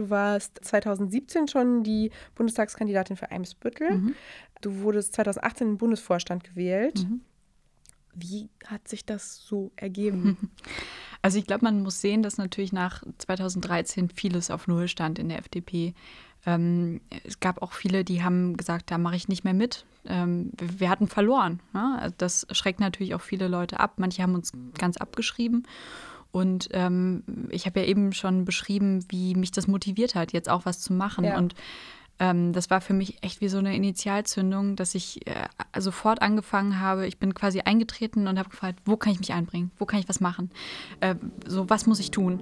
Du warst 2017 schon die Bundestagskandidatin für Eimsbüttel. Mhm. Du wurdest 2018 im Bundesvorstand gewählt. Mhm. Wie hat sich das so ergeben? Also ich glaube, man muss sehen, dass natürlich nach 2013 vieles auf Null stand in der FDP. Ähm, es gab auch viele, die haben gesagt, da mache ich nicht mehr mit. Ähm, wir, wir, hatten verloren. Ne? Also das schreckt natürlich auch viele Leute ab. Manche haben uns ganz abgeschrieben. Und ähm, ich habe ja eben schon beschrieben, wie mich das motiviert hat, jetzt auch was zu machen. Ja. Und ähm, das war für mich echt wie so eine Initialzündung, dass ich äh, sofort angefangen habe. Ich bin quasi eingetreten und habe gefragt, wo kann ich mich einbringen? Wo kann ich was machen? Äh, so, was muss ich tun?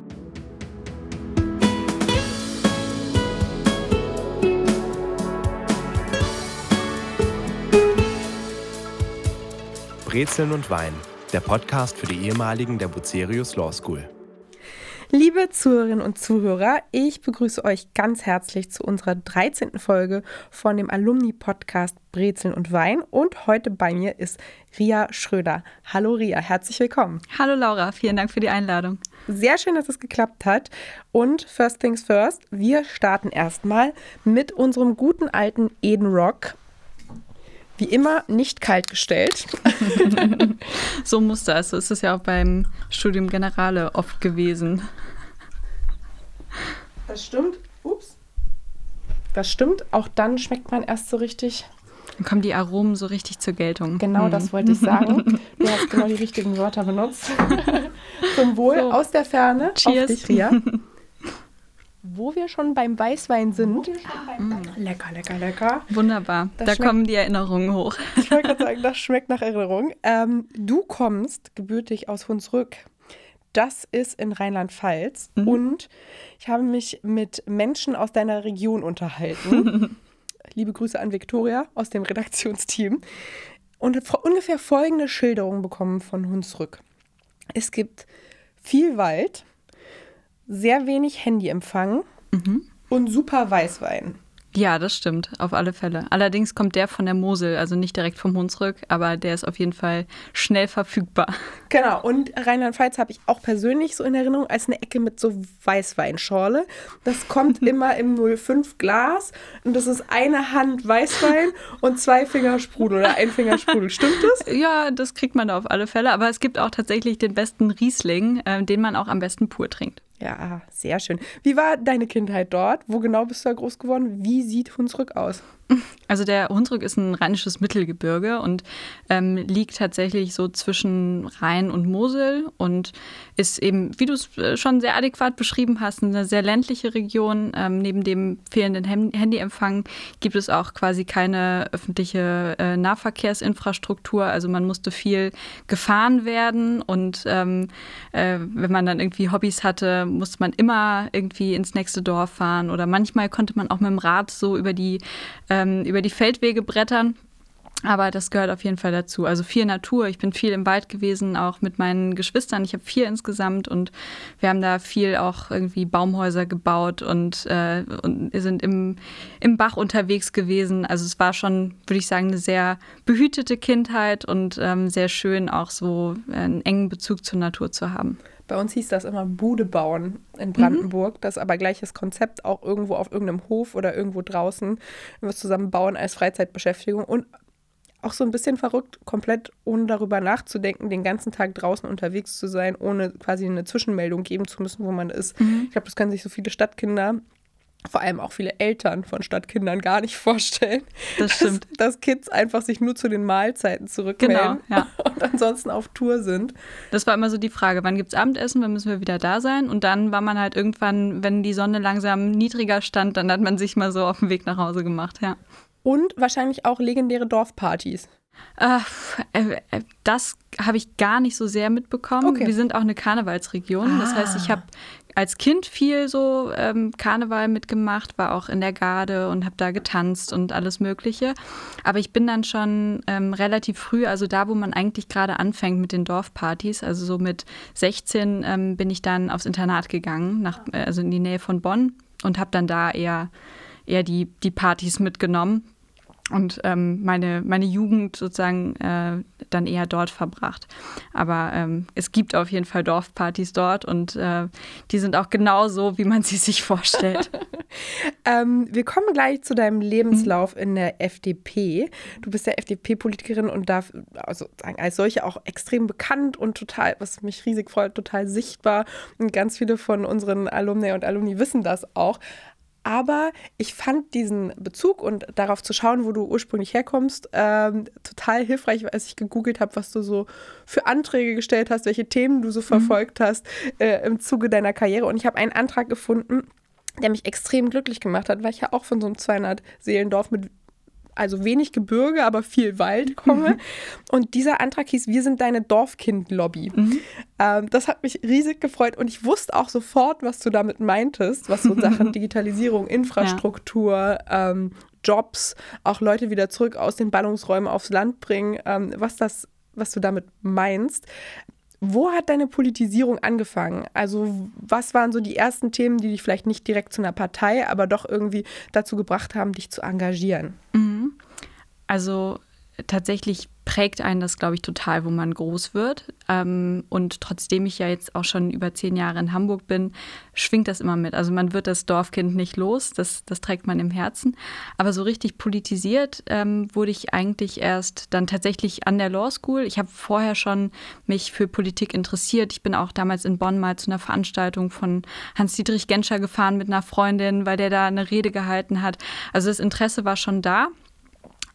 Brezeln und Wein, der Podcast für die ehemaligen der Bucerius Law School. Liebe Zuhörerinnen und Zuhörer, ich begrüße euch ganz herzlich zu unserer 13. Folge von dem Alumni-Podcast Brezeln und Wein. Und heute bei mir ist Ria Schröder. Hallo Ria, herzlich willkommen. Hallo Laura, vielen Dank für die Einladung. Sehr schön, dass es geklappt hat. Und first things first, wir starten erstmal mit unserem guten alten Eden Rock wie immer nicht kalt gestellt. so muss das. So ist es ja auch beim Studium Generale oft gewesen. Das stimmt. Ups. Das stimmt. Auch dann schmeckt man erst so richtig. Dann kommen die Aromen so richtig zur Geltung. Genau, hm. das wollte ich sagen. Du hast genau die richtigen Wörter benutzt. Zum Wohl so. aus der Ferne. Cheers. Auf dich, Ria. Wo wir schon beim Weißwein sind. Beim. Lecker, lecker, lecker. Wunderbar. Das da kommen die Erinnerungen hoch. Ich wollte gerade sagen, das schmeckt nach Erinnerung. Ähm, du kommst gebürtig aus Hunsrück. Das ist in Rheinland-Pfalz. Mhm. Und ich habe mich mit Menschen aus deiner Region unterhalten. Liebe Grüße an Viktoria aus dem Redaktionsteam. Und ungefähr folgende Schilderung bekommen von Hunsrück. Es gibt viel Wald, sehr wenig Handyempfang mhm. und super Weißwein. Ja, das stimmt, auf alle Fälle. Allerdings kommt der von der Mosel, also nicht direkt vom Hunsrück, aber der ist auf jeden Fall schnell verfügbar. Genau, und Rheinland-Pfalz habe ich auch persönlich so in Erinnerung als eine Ecke mit so Weißweinschorle. Das kommt immer im 05 Glas und das ist eine Hand Weißwein und zwei Finger Sprudel oder ein Finger Sprudel. Stimmt das? Ja, das kriegt man da auf alle Fälle, aber es gibt auch tatsächlich den besten Riesling, äh, den man auch am besten pur trinkt. Ja, sehr schön. Wie war deine Kindheit dort? Wo genau bist du da groß geworden? Wie sieht Hunsrück aus? Also der Hunsrück ist ein rheinisches Mittelgebirge und ähm, liegt tatsächlich so zwischen Rhein und Mosel und ist eben, wie du es äh, schon sehr adäquat beschrieben hast, eine sehr ländliche Region. Ähm, neben dem fehlenden Handyempfang gibt es auch quasi keine öffentliche äh, Nahverkehrsinfrastruktur. Also man musste viel gefahren werden und ähm, äh, wenn man dann irgendwie Hobbys hatte, musste man immer irgendwie ins nächste Dorf fahren oder manchmal konnte man auch mit dem Rad so über die äh, ähm, über die Feldwege brettern. Aber das gehört auf jeden Fall dazu. Also viel Natur. Ich bin viel im Wald gewesen, auch mit meinen Geschwistern. Ich habe vier insgesamt und wir haben da viel auch irgendwie Baumhäuser gebaut und, äh, und sind im, im Bach unterwegs gewesen. Also es war schon, würde ich sagen, eine sehr behütete Kindheit und ähm, sehr schön auch so einen engen Bezug zur Natur zu haben. Bei uns hieß das immer Bude bauen in Brandenburg. Mhm. Das ist aber gleiches Konzept, auch irgendwo auf irgendeinem Hof oder irgendwo draußen. Wir zusammen bauen als Freizeitbeschäftigung und auch so ein bisschen verrückt, komplett ohne darüber nachzudenken, den ganzen Tag draußen unterwegs zu sein, ohne quasi eine Zwischenmeldung geben zu müssen, wo man ist. Mhm. Ich glaube, das können sich so viele Stadtkinder vor allem auch viele Eltern von Stadtkindern gar nicht vorstellen. Das stimmt. Dass, dass Kids einfach sich nur zu den Mahlzeiten zurückmelden genau, ja. und ansonsten auf Tour sind. Das war immer so die Frage, wann gibt es Abendessen, wann müssen wir wieder da sein? Und dann war man halt irgendwann, wenn die Sonne langsam niedriger stand, dann hat man sich mal so auf den Weg nach Hause gemacht, ja. Und wahrscheinlich auch legendäre Dorfpartys. Äh, äh, das habe ich gar nicht so sehr mitbekommen. Okay. Wir sind auch eine Karnevalsregion. Ah. Das heißt, ich habe als Kind viel so ähm, Karneval mitgemacht, war auch in der Garde und habe da getanzt und alles Mögliche. Aber ich bin dann schon ähm, relativ früh, also da, wo man eigentlich gerade anfängt mit den Dorfpartys, also so mit 16 ähm, bin ich dann aufs Internat gegangen, nach, äh, also in die Nähe von Bonn und habe dann da eher, eher die, die Partys mitgenommen. Und ähm, meine, meine Jugend sozusagen äh, dann eher dort verbracht. Aber ähm, es gibt auf jeden Fall Dorfpartys dort und äh, die sind auch genau so, wie man sie sich vorstellt. ähm, wir kommen gleich zu deinem Lebenslauf mhm. in der FDP. Du bist ja FDP-Politikerin und da also als solche auch extrem bekannt und total, was mich riesig freut, total sichtbar. Und ganz viele von unseren Alumni und Alumni wissen das auch. Aber ich fand diesen Bezug und darauf zu schauen, wo du ursprünglich herkommst, ähm, total hilfreich, als ich gegoogelt habe, was du so für Anträge gestellt hast, welche Themen du so mhm. verfolgt hast äh, im Zuge deiner Karriere. Und ich habe einen Antrag gefunden, der mich extrem glücklich gemacht hat, weil ich ja auch von so einem 200-Seelendorf mit also wenig Gebirge, aber viel Wald komme. Mhm. Und dieser Antrag hieß, wir sind deine Dorfkind-Lobby. Mhm. Ähm, das hat mich riesig gefreut und ich wusste auch sofort, was du damit meintest, was so Sachen Digitalisierung, Infrastruktur, ja. ähm, Jobs, auch Leute wieder zurück aus den Ballungsräumen aufs Land bringen, ähm, was das was du damit meinst. Wo hat deine Politisierung angefangen? Also was waren so die ersten Themen, die dich vielleicht nicht direkt zu einer Partei, aber doch irgendwie dazu gebracht haben, dich zu engagieren? Mhm. Also tatsächlich prägt einen das, glaube ich, total, wo man groß wird. Ähm, und trotzdem ich ja jetzt auch schon über zehn Jahre in Hamburg bin, schwingt das immer mit. Also man wird das Dorfkind nicht los, das, das trägt man im Herzen. Aber so richtig politisiert ähm, wurde ich eigentlich erst dann tatsächlich an der Law School. Ich habe vorher schon mich für Politik interessiert. Ich bin auch damals in Bonn mal zu einer Veranstaltung von Hans-Dietrich Genscher gefahren mit einer Freundin, weil der da eine Rede gehalten hat. Also das Interesse war schon da.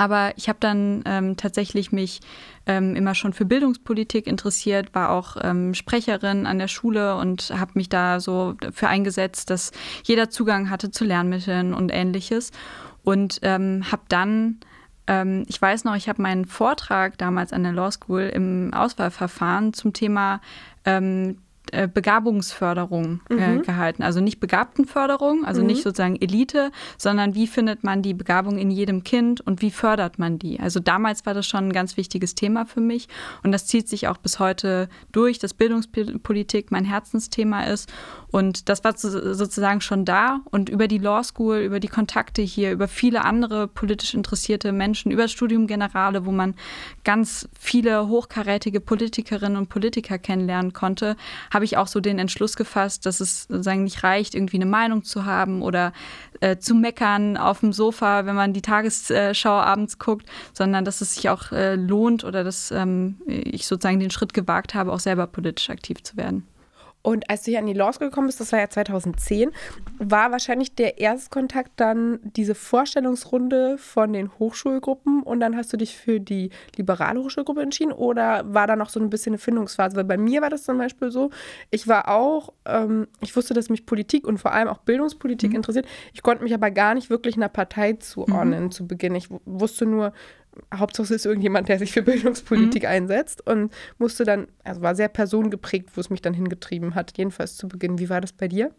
Aber ich habe dann ähm, tatsächlich mich ähm, immer schon für Bildungspolitik interessiert, war auch ähm, Sprecherin an der Schule und habe mich da so für eingesetzt, dass jeder Zugang hatte zu Lernmitteln und ähnliches. Und ähm, habe dann ähm, ich weiß noch, ich habe meinen Vortrag damals an der Law School im Auswahlverfahren zum Thema ähm, äh, Begabungsförderung äh, mhm. gehalten. Also nicht Begabtenförderung, also mhm. nicht sozusagen Elite, sondern wie findet man die Begabung in jedem Kind und wie fördert man die? Also damals war das schon ein ganz wichtiges Thema für mich und das zieht sich auch bis heute durch, dass Bildungspolitik mein Herzensthema ist. Und das war sozusagen schon da und über die Law School, über die Kontakte hier, über viele andere politisch interessierte Menschen, über das Studium Generale, wo man ganz viele hochkarätige Politikerinnen und Politiker kennenlernen konnte, habe ich auch so den Entschluss gefasst, dass es sozusagen nicht reicht, irgendwie eine Meinung zu haben oder äh, zu meckern auf dem Sofa, wenn man die Tagesschau abends guckt, sondern dass es sich auch äh, lohnt oder dass ähm, ich sozusagen den Schritt gewagt habe, auch selber politisch aktiv zu werden. Und als du hier an die Law School gekommen bist, das war ja 2010, war wahrscheinlich der Erstkontakt dann diese Vorstellungsrunde von den Hochschulgruppen und dann hast du dich für die liberale Hochschulgruppe entschieden oder war da noch so ein bisschen eine Findungsphase? Weil bei mir war das zum Beispiel so, ich war auch, ähm, ich wusste, dass mich Politik und vor allem auch Bildungspolitik mhm. interessiert. Ich konnte mich aber gar nicht wirklich einer Partei zuordnen mhm. zu Beginn. Ich wusste nur, Hauptsache es ist irgendjemand, der sich für Bildungspolitik mhm. einsetzt und musste dann, also war sehr personengeprägt, wo es mich dann hingetrieben hat, jedenfalls zu Beginn. Wie war das bei dir?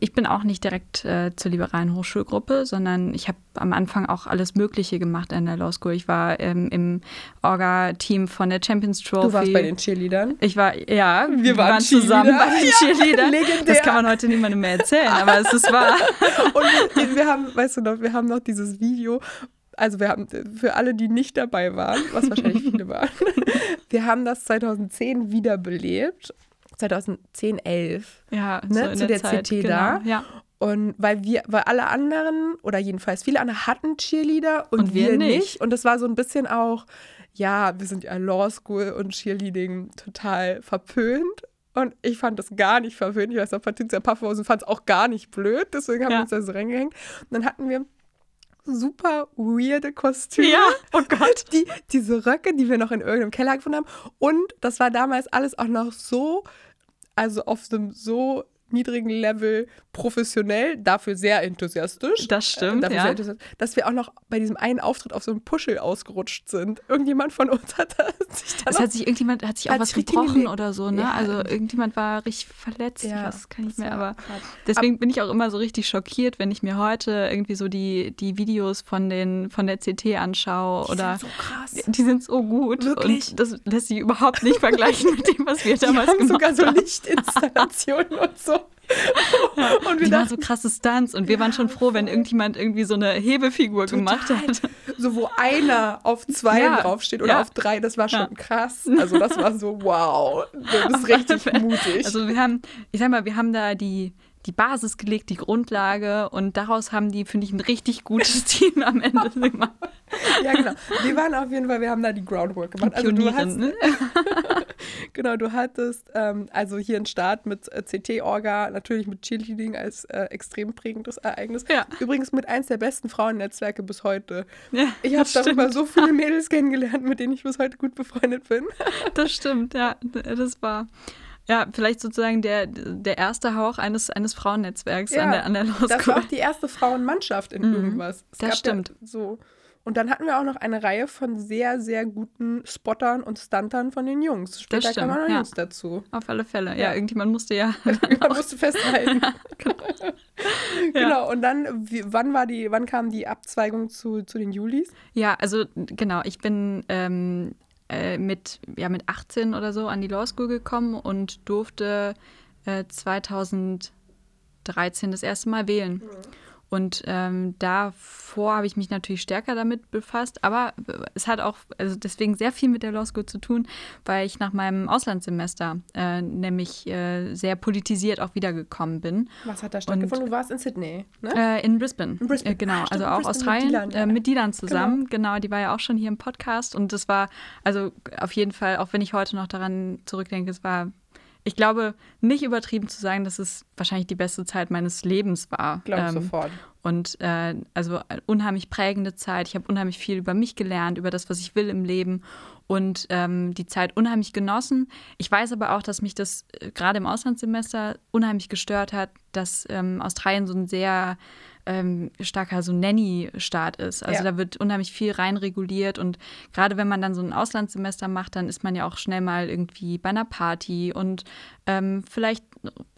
Ich bin auch nicht direkt äh, zur liberalen Hochschulgruppe, sondern ich habe am Anfang auch alles Mögliche gemacht an der Law School. Ich war ähm, im Orga-Team von der Champions Trophy. Du warst bei den Cheerleadern? Ich war, ja, wir, wir waren zusammen bei den Cheerleadern. Legendär. Das kann man heute niemandem mehr erzählen, aber es ist wahr. Und wir, wir haben, weißt du noch, wir haben noch dieses Video, also wir haben für alle, die nicht dabei waren, was wahrscheinlich viele waren, wir haben das 2010 wiederbelebt. 2010, 11. Ja, ne, so zu der, der CT genau, da. Ja. Und weil wir, weil alle anderen oder jedenfalls viele andere hatten Cheerleader und, und wir, wir nicht. nicht. Und das war so ein bisschen auch, ja, wir sind ja Law School und Cheerleading total verpönt. Und ich fand das gar nicht verpönt. Ich weiß noch, Patricia Paffhausen fand es auch gar nicht blöd. Deswegen haben ja. wir uns da so reingehängt. Und dann hatten wir super weirde Kostüme. Ja, oh Gott. Die, diese Röcke, die wir noch in irgendeinem Keller gefunden haben. Und das war damals alles auch noch so, also auf einem so niedrigen Level professionell, dafür sehr enthusiastisch. Das stimmt, äh, ja. dass wir auch noch bei diesem einen Auftritt auf so einem Puschel ausgerutscht sind. Irgendjemand von uns hat sich dann. Es hat sich irgendjemand hat sich auch was gebrochen oder so, ne? Ja. Also irgendjemand war richtig verletzt. Ja, das kann ich mir aber. Deswegen Ab bin ich auch immer so richtig schockiert, wenn ich mir heute irgendwie so die, die Videos von den von der CT anschaue die oder. Sind so krass. Die sind so gut. Wirklich? Und das lässt sich überhaupt nicht vergleichen mit dem, was wir damals die haben gemacht sogar so Lichtinstallationen und so. So. Und wir die waren so krasse Stunts und wir ja, waren schon froh, wenn irgendjemand irgendwie so eine Hebefigur Total. gemacht hat. So, wo einer auf zwei ja, draufsteht oder ja. auf drei, das war schon krass. Also das war so, wow, das ist richtig mutig. Also wir haben, ich sag mal, wir haben da die, die Basis gelegt, die Grundlage und daraus haben die, finde ich, ein richtig gutes Team am Ende gemacht. ja, genau. Wir waren auf jeden Fall, wir haben da die Groundwork gemacht. Also du hast, ne? genau, du hattest ähm, also hier einen Start mit äh, CT-Orga, natürlich mit Cheerleading als äh, extrem prägendes Ereignis. Ja. Übrigens mit eins der besten Frauennetzwerke bis heute. Ja, ich habe darüber so viele Mädels kennengelernt, mit denen ich bis heute gut befreundet bin. das stimmt, ja, das war. Ja, vielleicht sozusagen der, der erste Hauch eines, eines Frauennetzwerks ja, an der, an der Law Das war auch die erste Frauenmannschaft in mhm, irgendwas. Es das stimmt. Ja so. Und dann hatten wir auch noch eine Reihe von sehr, sehr guten Spottern und Stuntern von den Jungs. Später stimmt, kamen noch ja. Jungs dazu. Auf alle Fälle. Ja, ja irgendjemand musste ja. Man musste festhalten. genau. genau. Und dann, wie, wann war die, wann kam die Abzweigung zu, zu den Julis? Ja, also genau, ich bin ähm, äh, mit, ja, mit 18 oder so an die Law School gekommen und durfte äh, 2013 das erste Mal wählen. Mhm. Und ähm, davor habe ich mich natürlich stärker damit befasst, aber es hat auch also deswegen sehr viel mit der Law School zu tun, weil ich nach meinem Auslandssemester äh, nämlich äh, sehr politisiert auch wiedergekommen bin. Was hat da stattgefunden? Und, du warst in Sydney, ne? Äh, in Brisbane. In Brisbane. Äh, genau, Ach, also auch Australien. Mit Dylan, ja. Äh, mit Dylan zusammen, genau. genau. Die war ja auch schon hier im Podcast und das war also auf jeden Fall, auch wenn ich heute noch daran zurückdenke, es war ich glaube, nicht übertrieben zu sagen, dass es wahrscheinlich die beste Zeit meines Lebens war. Glaube ähm, sofort. Und äh, also unheimlich prägende Zeit. Ich habe unheimlich viel über mich gelernt, über das, was ich will im Leben und ähm, die Zeit unheimlich genossen. Ich weiß aber auch, dass mich das äh, gerade im Auslandssemester unheimlich gestört hat, dass ähm, Australien so ein sehr ähm, starker so Nanny-Staat ist. Also ja. da wird unheimlich viel reinreguliert und gerade wenn man dann so ein Auslandssemester macht, dann ist man ja auch schnell mal irgendwie bei einer Party und ähm, vielleicht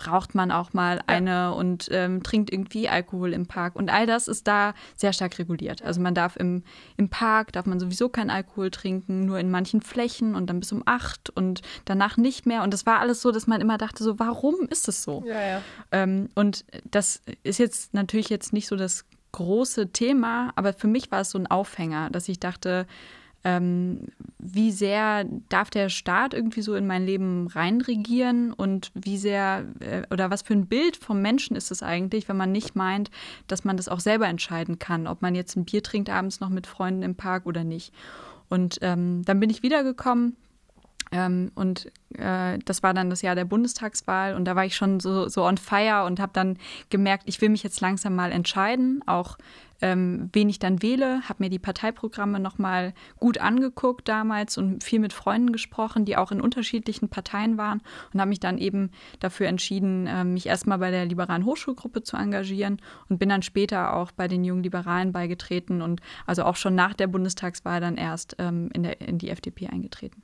raucht man auch mal ja. eine und ähm, trinkt irgendwie Alkohol im Park und all das ist da sehr stark reguliert. Also man darf im, im Park, darf man sowieso keinen Alkohol trinken, nur in manchen Flächen und dann bis um acht und danach nicht mehr und das war alles so, dass man immer dachte so, warum ist das so? Ja, ja. Ähm, und das ist jetzt natürlich jetzt nicht so das große Thema, aber für mich war es so ein Aufhänger, dass ich dachte, ähm, wie sehr darf der Staat irgendwie so in mein Leben reinregieren und wie sehr äh, oder was für ein Bild vom Menschen ist es eigentlich, wenn man nicht meint, dass man das auch selber entscheiden kann, ob man jetzt ein Bier trinkt abends noch mit Freunden im Park oder nicht. Und ähm, dann bin ich wiedergekommen ähm, und äh, das war dann das Jahr der Bundestagswahl und da war ich schon so, so on fire und habe dann gemerkt, ich will mich jetzt langsam mal entscheiden, auch ähm, wen ich dann wähle, habe mir die Parteiprogramme nochmal gut angeguckt damals und viel mit Freunden gesprochen, die auch in unterschiedlichen Parteien waren und habe mich dann eben dafür entschieden, äh, mich erstmal bei der liberalen Hochschulgruppe zu engagieren und bin dann später auch bei den jungen Liberalen beigetreten und also auch schon nach der Bundestagswahl dann erst ähm, in, der, in die FDP eingetreten.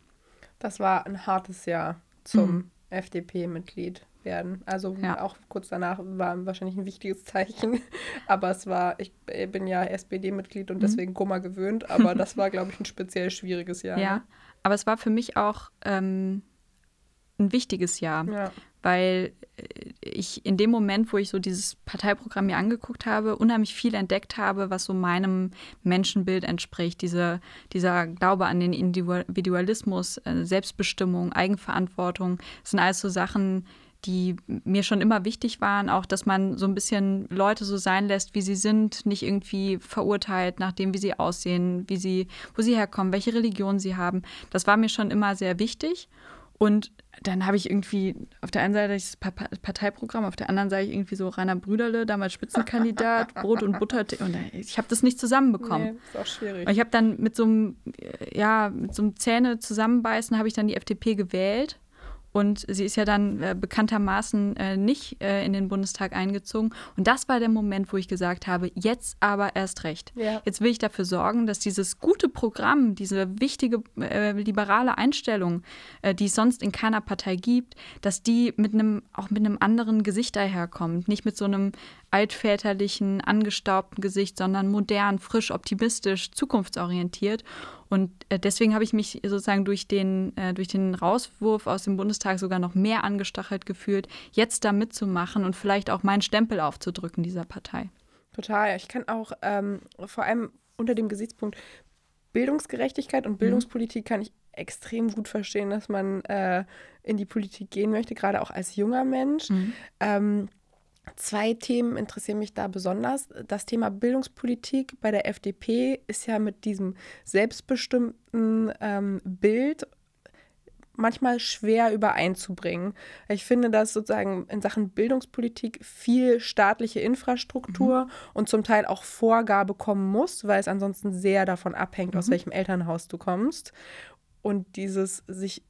Das war ein hartes Jahr zum mhm. FDP-Mitglied werden. Also ja. auch kurz danach war wahrscheinlich ein wichtiges Zeichen. Aber es war, ich bin ja SPD-Mitglied und mhm. deswegen Kummer gewöhnt, aber das war, glaube ich, ein speziell schwieriges Jahr. Ja, ne? aber es war für mich auch ähm, ein wichtiges Jahr, ja. Weil äh, ich in dem Moment, wo ich so dieses Parteiprogramm mir angeguckt habe, unheimlich viel entdeckt habe, was so meinem Menschenbild entspricht. Diese, dieser Glaube an den Individualismus, äh, Selbstbestimmung, Eigenverantwortung, sind alles so Sachen, die mir schon immer wichtig waren, auch dass man so ein bisschen Leute so sein lässt, wie sie sind, nicht irgendwie verurteilt nach dem, wie sie aussehen, wie sie, wo sie herkommen, welche Religion sie haben. Das war mir schon immer sehr wichtig. Und dann habe ich irgendwie auf der einen Seite das Parteiprogramm, auf der anderen Seite irgendwie so Rainer Brüderle, damals Spitzenkandidat, Brot und Butter. Und ich habe das nicht zusammenbekommen. Nee, ist auch schwierig. Und ich habe dann mit so einem, ja, mit so einem Zähne zusammenbeißen, habe ich dann die FDP gewählt und sie ist ja dann äh, bekanntermaßen äh, nicht äh, in den Bundestag eingezogen. Und das war der Moment, wo ich gesagt habe, jetzt aber erst recht. Ja. Jetzt will ich dafür sorgen, dass dieses gute Programm, diese wichtige äh, liberale Einstellung, äh, die es sonst in keiner Partei gibt, dass die mit einem, auch mit einem anderen Gesicht daherkommt. Nicht mit so einem altväterlichen, angestaubten Gesicht, sondern modern, frisch, optimistisch, zukunftsorientiert. Und äh, deswegen habe ich mich sozusagen durch den, äh, durch den Rauswurf aus dem Bundestag sogar noch mehr angestachelt gefühlt, jetzt da mitzumachen und vielleicht auch meinen Stempel aufzudrücken dieser Partei. Total. Ich kann auch ähm, vor allem unter dem Gesichtspunkt Bildungsgerechtigkeit und mhm. Bildungspolitik kann ich extrem gut verstehen, dass man äh, in die Politik gehen möchte, gerade auch als junger Mensch. Mhm. Ähm, Zwei Themen interessieren mich da besonders. Das Thema Bildungspolitik bei der FDP ist ja mit diesem selbstbestimmten ähm, Bild manchmal schwer übereinzubringen. Ich finde, dass sozusagen in Sachen Bildungspolitik viel staatliche Infrastruktur mhm. und zum Teil auch Vorgabe kommen muss, weil es ansonsten sehr davon abhängt, mhm. aus welchem Elternhaus du kommst. Und dieses sich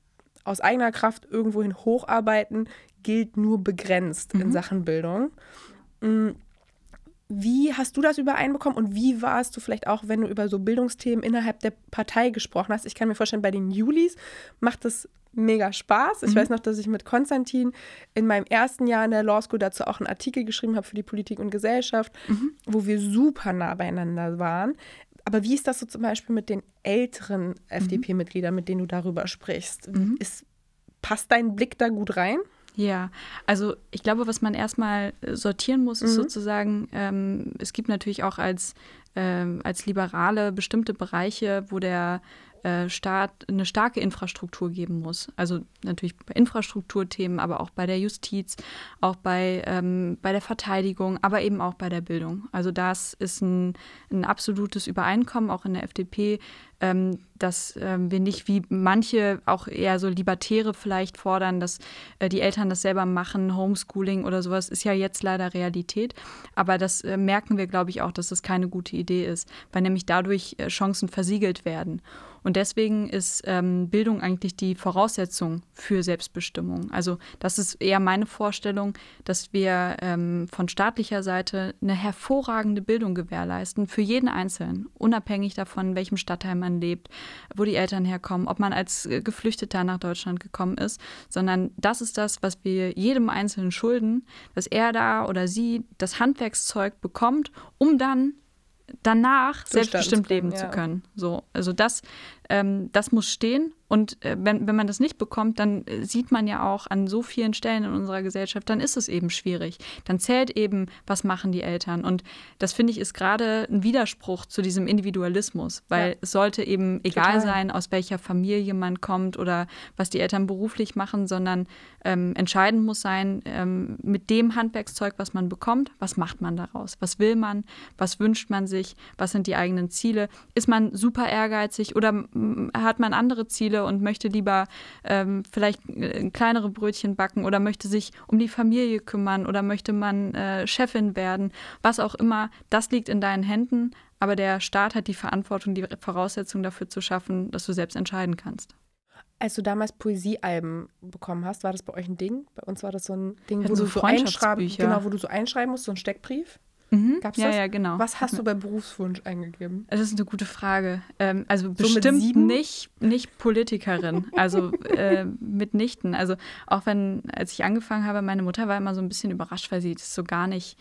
aus eigener Kraft irgendwohin hocharbeiten gilt nur begrenzt mhm. in Sachen Bildung. Mm, wie hast du das übereinbekommen und wie warst du vielleicht auch, wenn du über so Bildungsthemen innerhalb der Partei gesprochen hast? Ich kann mir vorstellen, bei den Julis macht das mega Spaß. Ich mhm. weiß noch, dass ich mit Konstantin in meinem ersten Jahr in der Law School dazu auch einen Artikel geschrieben habe für die Politik und Gesellschaft, mhm. wo wir super nah beieinander waren. Aber wie ist das so zum Beispiel mit den älteren mhm. FDP-Mitgliedern, mit denen du darüber sprichst? Mhm. Ist, passt dein Blick da gut rein? Ja, also ich glaube, was man erstmal äh, sortieren muss, ist mhm. sozusagen, ähm, es gibt natürlich auch als, ähm, als Liberale bestimmte Bereiche, wo der äh, Staat eine starke Infrastruktur geben muss. Also natürlich bei Infrastrukturthemen, aber auch bei der Justiz, auch bei, ähm, bei der Verteidigung, aber eben auch bei der Bildung. Also das ist ein, ein absolutes Übereinkommen, auch in der FDP, ähm, dass ähm, wir nicht wie manche auch eher so Libertäre vielleicht fordern, dass äh, die Eltern das selber machen, Homeschooling oder sowas ist ja jetzt leider Realität. Aber das äh, merken wir, glaube ich, auch, dass das keine gute Idee ist, weil nämlich dadurch äh, Chancen versiegelt werden. Und deswegen ist ähm, Bildung eigentlich die Voraussetzung für Selbstbestimmung. Also das ist eher meine Vorstellung, dass wir ähm, von staatlicher Seite eine hervorragende Bildung gewährleisten für jeden Einzelnen, unabhängig davon, in welchem Stadtteil man lebt, wo die Eltern herkommen, ob man als äh, Geflüchteter nach Deutschland gekommen ist, sondern das ist das, was wir jedem Einzelnen schulden, dass er da oder sie das Handwerkszeug bekommt, um dann danach selbstbestimmt leben ja. zu können. So, also das, ähm, das muss stehen und äh, wenn, wenn man das nicht bekommt, dann äh, sieht man ja auch an so vielen Stellen in unserer Gesellschaft, dann ist es eben schwierig. Dann zählt eben, was machen die Eltern. Und das finde ich ist gerade ein Widerspruch zu diesem Individualismus, weil ja. es sollte eben egal Total. sein, aus welcher Familie man kommt oder was die Eltern beruflich machen, sondern ähm, entscheidend muss sein, ähm, mit dem Handwerkszeug, was man bekommt, was macht man daraus? Was will man? Was wünscht man sich? Was sind die eigenen Ziele? Ist man super ehrgeizig oder hat man andere Ziele? und möchte lieber ähm, vielleicht äh, kleinere Brötchen backen oder möchte sich um die Familie kümmern oder möchte man äh, Chefin werden, was auch immer, das liegt in deinen Händen, aber der Staat hat die Verantwortung, die Voraussetzungen dafür zu schaffen, dass du selbst entscheiden kannst. Als du damals Poesiealben bekommen hast, war das bei euch ein Ding? Bei uns war das so ein Ding, wo du so einschreiben, genau, wo du so einschreiben musst, so ein Steckbrief. Mhm. Gab's ja, das? ja, genau. Was hast du bei Berufswunsch eingegeben? Das ist eine gute Frage. Ähm, also so bestimmt nicht, nicht Politikerin, also äh, mitnichten. Also auch wenn, als ich angefangen habe, meine Mutter war immer so ein bisschen überrascht, weil sie das so gar nicht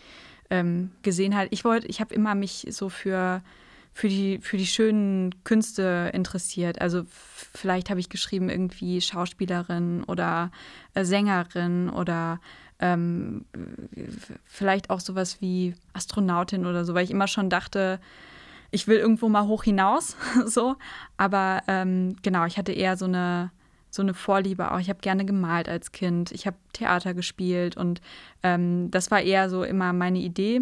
ähm, gesehen hat. Ich wollte, ich habe immer mich so für für die, für die schönen Künste interessiert. Also vielleicht habe ich geschrieben irgendwie Schauspielerin oder äh, Sängerin oder ähm, vielleicht auch sowas wie Astronautin oder so, weil ich immer schon dachte, ich will irgendwo mal hoch hinaus, so. Aber ähm, genau, ich hatte eher so eine so eine Vorliebe auch. Ich habe gerne gemalt als Kind. Ich habe Theater gespielt und ähm, das war eher so immer meine Idee.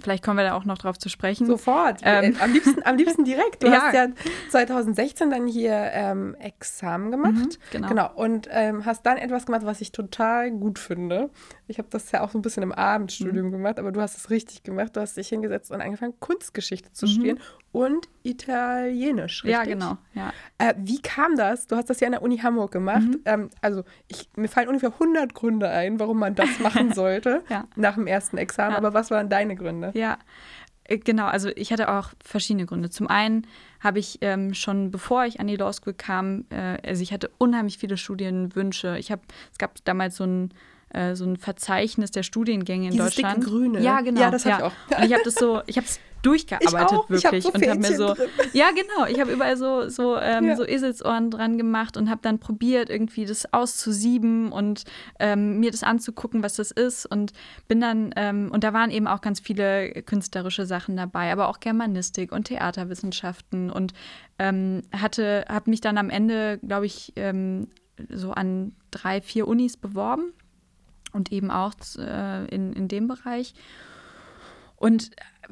Vielleicht kommen wir da auch noch drauf zu sprechen. Sofort. Ähm. Am, liebsten, am liebsten direkt. Du ja. hast ja 2016 dann hier ähm, Examen gemacht. Mhm, genau. genau. Und ähm, hast dann etwas gemacht, was ich total gut finde. Ich habe das ja auch so ein bisschen im Abendstudium mhm. gemacht, aber du hast es richtig gemacht. Du hast dich hingesetzt und angefangen, Kunstgeschichte zu mhm. studieren und Italienisch, richtig? Ja, genau. Ja. Äh, wie kam das? Du hast das ja an der Uni Hamburg gemacht. Mhm. Ähm, also ich, mir fallen ungefähr 100 Gründe ein, warum man das machen sollte ja. nach dem ersten Examen. Aber was waren deine Gründe? Ja, äh, genau. Also ich hatte auch verschiedene Gründe. Zum einen habe ich ähm, schon, bevor ich an die Law School kam, äh, also ich hatte unheimlich viele Studienwünsche. Ich habe, es gab damals so ein äh, so ein Verzeichnis der Studiengänge in Dieses Deutschland. Dicke Grüne. Ja, genau. Ja, das ja. ich auch. Und ich habe das so, ich habe es durchgearbeitet auch. Ich wirklich hab so und habe mir so drin. ja genau ich habe überall so so, ähm, Ja. so Eselsohren dran gemacht und habe dann probiert irgendwie das auszusieben und ähm, mir das anzugucken was das ist und bin dann ähm, und da waren eben auch ganz viele künstlerische Sachen dabei aber auch Germanistik und Theaterwissenschaften und ähm, hatte habe mich dann am Ende glaube ich ähm, so an drei vier Unis beworben und eben auch äh, in, in dem Bereich. Und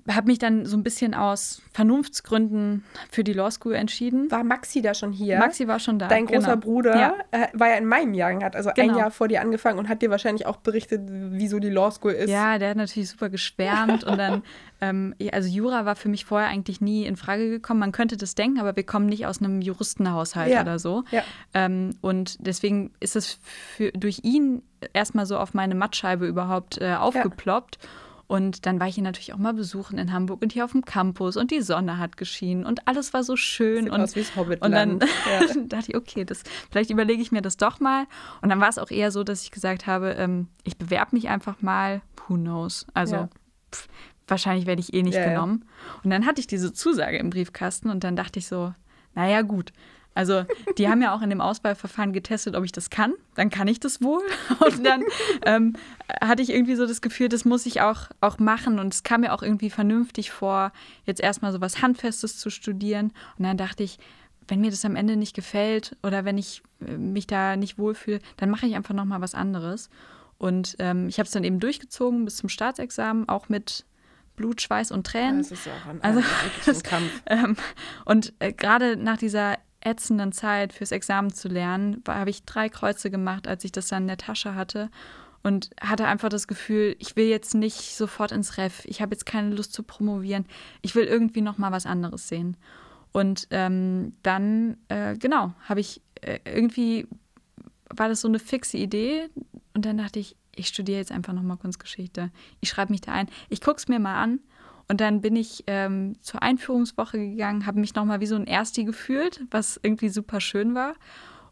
habe mich dann so ein bisschen aus Vernunftsgründen für die Law School entschieden. War Maxi da schon hier? Maxi war schon da. Dein großer genau. Bruder Ja. äh, war ja in meinem Jahrgang, hat also ein Genau. Jahr vor dir angefangen und hat dir wahrscheinlich auch berichtet, wieso die Law School ist. Ja, der hat natürlich super geschwärmt und dann, ähm, ja, also Jura war für mich vorher eigentlich nie in Frage gekommen. Man könnte das denken, aber wir kommen nicht aus einem Juristenhaushalt Ja. oder so. Ja. Ähm, und deswegen ist es für, durch ihn erstmal so auf meine Mattscheibe überhaupt äh, aufgeploppt. Und dann war ich ihn natürlich auch mal besuchen in Hamburg und hier auf dem Campus und die Sonne hat geschienen und alles war so schön. Sieht und, aus wie das und dann. Ja. dachte ich, okay, das, vielleicht überlege ich mir das doch mal. Und dann war es auch eher so, dass ich gesagt habe, ähm, ich bewerbe mich einfach mal, who knows. Also Ja. pff, wahrscheinlich werde ich eh nicht ja. genommen. Und dann hatte ich diese Zusage im Briefkasten und dann dachte ich so, naja gut. Also die haben ja auch in dem Auswahlverfahren getestet, ob ich das kann. Dann kann ich das wohl. Und dann ähm, hatte ich irgendwie so das Gefühl, das muss ich auch, auch machen. Und es kam mir auch irgendwie vernünftig vor, jetzt erstmal so was Handfestes zu studieren. Und dann dachte ich, wenn mir das am Ende nicht gefällt oder wenn ich äh, mich da nicht wohlfühle, dann mache ich einfach noch mal was anderes. Und ähm, ich habe es dann eben durchgezogen bis zum Staatsexamen, auch mit Blut, Schweiß und Tränen. Das ist auch ein, Also, ein Kampf. Ähm, und äh, gerade nach dieser ätzenden Zeit fürs Examen zu lernen, habe ich drei Kreuze gemacht, als ich das dann in der Tasche hatte. Und hatte einfach das Gefühl, ich will jetzt nicht sofort ins Ref. Ich habe jetzt keine Lust zu promovieren. Ich will irgendwie noch mal was anderes sehen. Und ähm, dann, äh, genau, habe ich äh, irgendwie, war das so eine fixe Idee. Und dann dachte ich, ich studiere jetzt einfach noch mal Kunstgeschichte. Ich schreibe mich da ein. Ich gucke es mir mal an. Und dann bin ich ähm, zur Einführungswoche gegangen, habe mich nochmal wie so ein Ersti gefühlt, was irgendwie super schön war.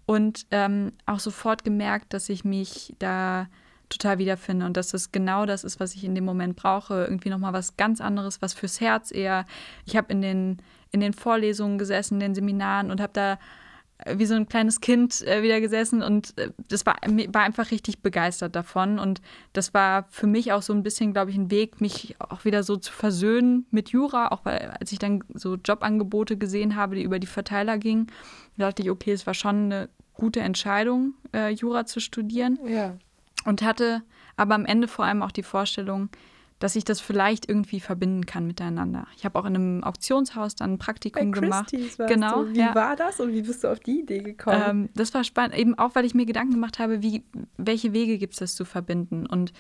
Und ähm, auch sofort gemerkt, dass ich mich da total wiederfinde und dass das genau das ist, was ich in dem Moment brauche. Irgendwie nochmal was ganz anderes, was fürs Herz eher. Ich habe in den, in den Vorlesungen gesessen, in den Seminaren und habe da wie so ein kleines Kind äh, wieder gesessen und äh, das war, war einfach richtig begeistert davon. Und das war für mich auch so ein bisschen, glaube ich, ein Weg, mich auch wieder so zu versöhnen mit Jura, auch weil, als ich dann so Jobangebote gesehen habe, die über die Verteiler gingen, dachte ich, okay, es war schon eine gute Entscheidung, äh, Jura zu studieren Ja. und hatte aber am Ende vor allem auch die Vorstellung, dass ich das vielleicht irgendwie verbinden kann miteinander. Ich habe auch in einem Auktionshaus dann ein Bei Praktikum gemacht. Christie's warst Genau, du. Wie ja. war das und wie bist du auf die Idee gekommen? Ähm, das war spannend, eben auch, weil ich mir Gedanken gemacht habe, wie, welche Wege gibt es, das zu verbinden. Und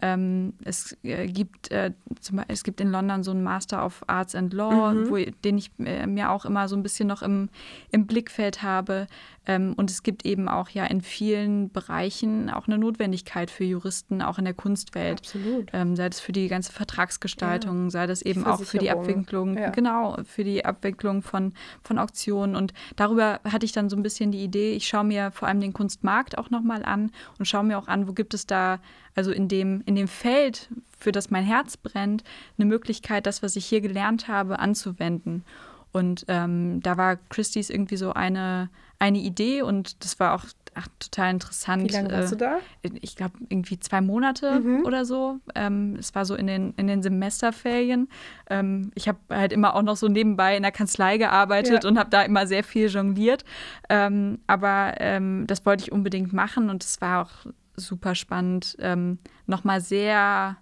ähm, es äh, gibt äh, zum Beispiel, es gibt in London so einen Master of Arts and Law, Mhm. wo, den ich äh, mir auch immer so ein bisschen noch im, im Blickfeld habe. Ähm, und es gibt eben auch ja in vielen Bereichen auch eine Notwendigkeit für Juristen, auch in der Kunstwelt. Absolut. Ähm, sei das für die ganze Vertragsgestaltung, sei das eben auch für die Abwicklung, ja. genau, für die Abwicklung von, von Auktionen. Und darüber hatte ich dann so ein bisschen die Idee, ich schaue mir vor allem den Kunstmarkt auch nochmal an und schaue mir auch an, wo gibt es da, also in dem, in dem Feld, für das mein Herz brennt, eine Möglichkeit, das, was ich hier gelernt habe, anzuwenden. Und ähm, da war Christie's irgendwie so eine, eine Idee und das war auch ach, total interessant. Wie lange warst äh, du da? ich glaube, irgendwie zwei Monate Mhm. oder so. Ähm, es war so in den, in den Semesterferien. Ähm, ich habe halt immer auch noch so nebenbei in der Kanzlei gearbeitet Ja. und habe da immer sehr viel jongliert. Ähm, aber ähm, das wollte ich unbedingt machen und es war auch super spannend. Ähm, Nochmal sehr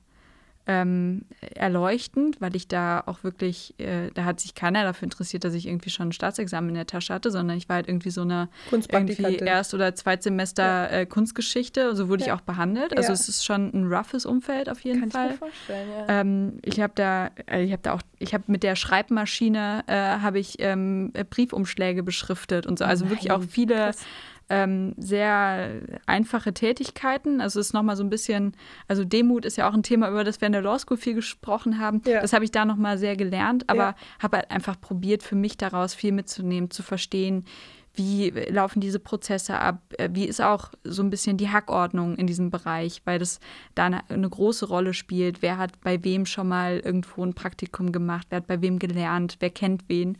ähm, erleuchtend, weil ich da auch wirklich, äh, da hat sich keiner dafür interessiert, dass ich irgendwie schon ein Staatsexamen in der Tasche hatte, sondern ich war halt irgendwie so eine irgendwie. Erst- oder Zweitsemester äh, Kunstgeschichte, so wurde ich Ja. auch behandelt. Also Ja. es ist schon ein roughes Umfeld auf jeden Kann ich Fall. mir vorstellen, ja. Ähm, ich habe da, äh, ich habe da auch, ich habe mit der Schreibmaschine äh, habe ich ähm, äh, Briefumschläge beschriftet und so. Also wirklich auch Nein, viele krass. Ähm, sehr einfache Tätigkeiten. Also es ist nochmal so ein bisschen, also Demut ist ja auch ein Thema, über das wir in der Law School viel gesprochen haben. Ja. Das habe ich da nochmal sehr gelernt, aber Ja. habe halt einfach probiert, für mich daraus viel mitzunehmen, zu verstehen, wie laufen diese Prozesse ab, äh, wie ist auch so ein bisschen die Hackordnung in diesem Bereich, weil das da eine, eine, große Rolle spielt. Wer hat bei wem schon mal irgendwo ein Praktikum gemacht, wer hat bei wem gelernt, wer kennt wen.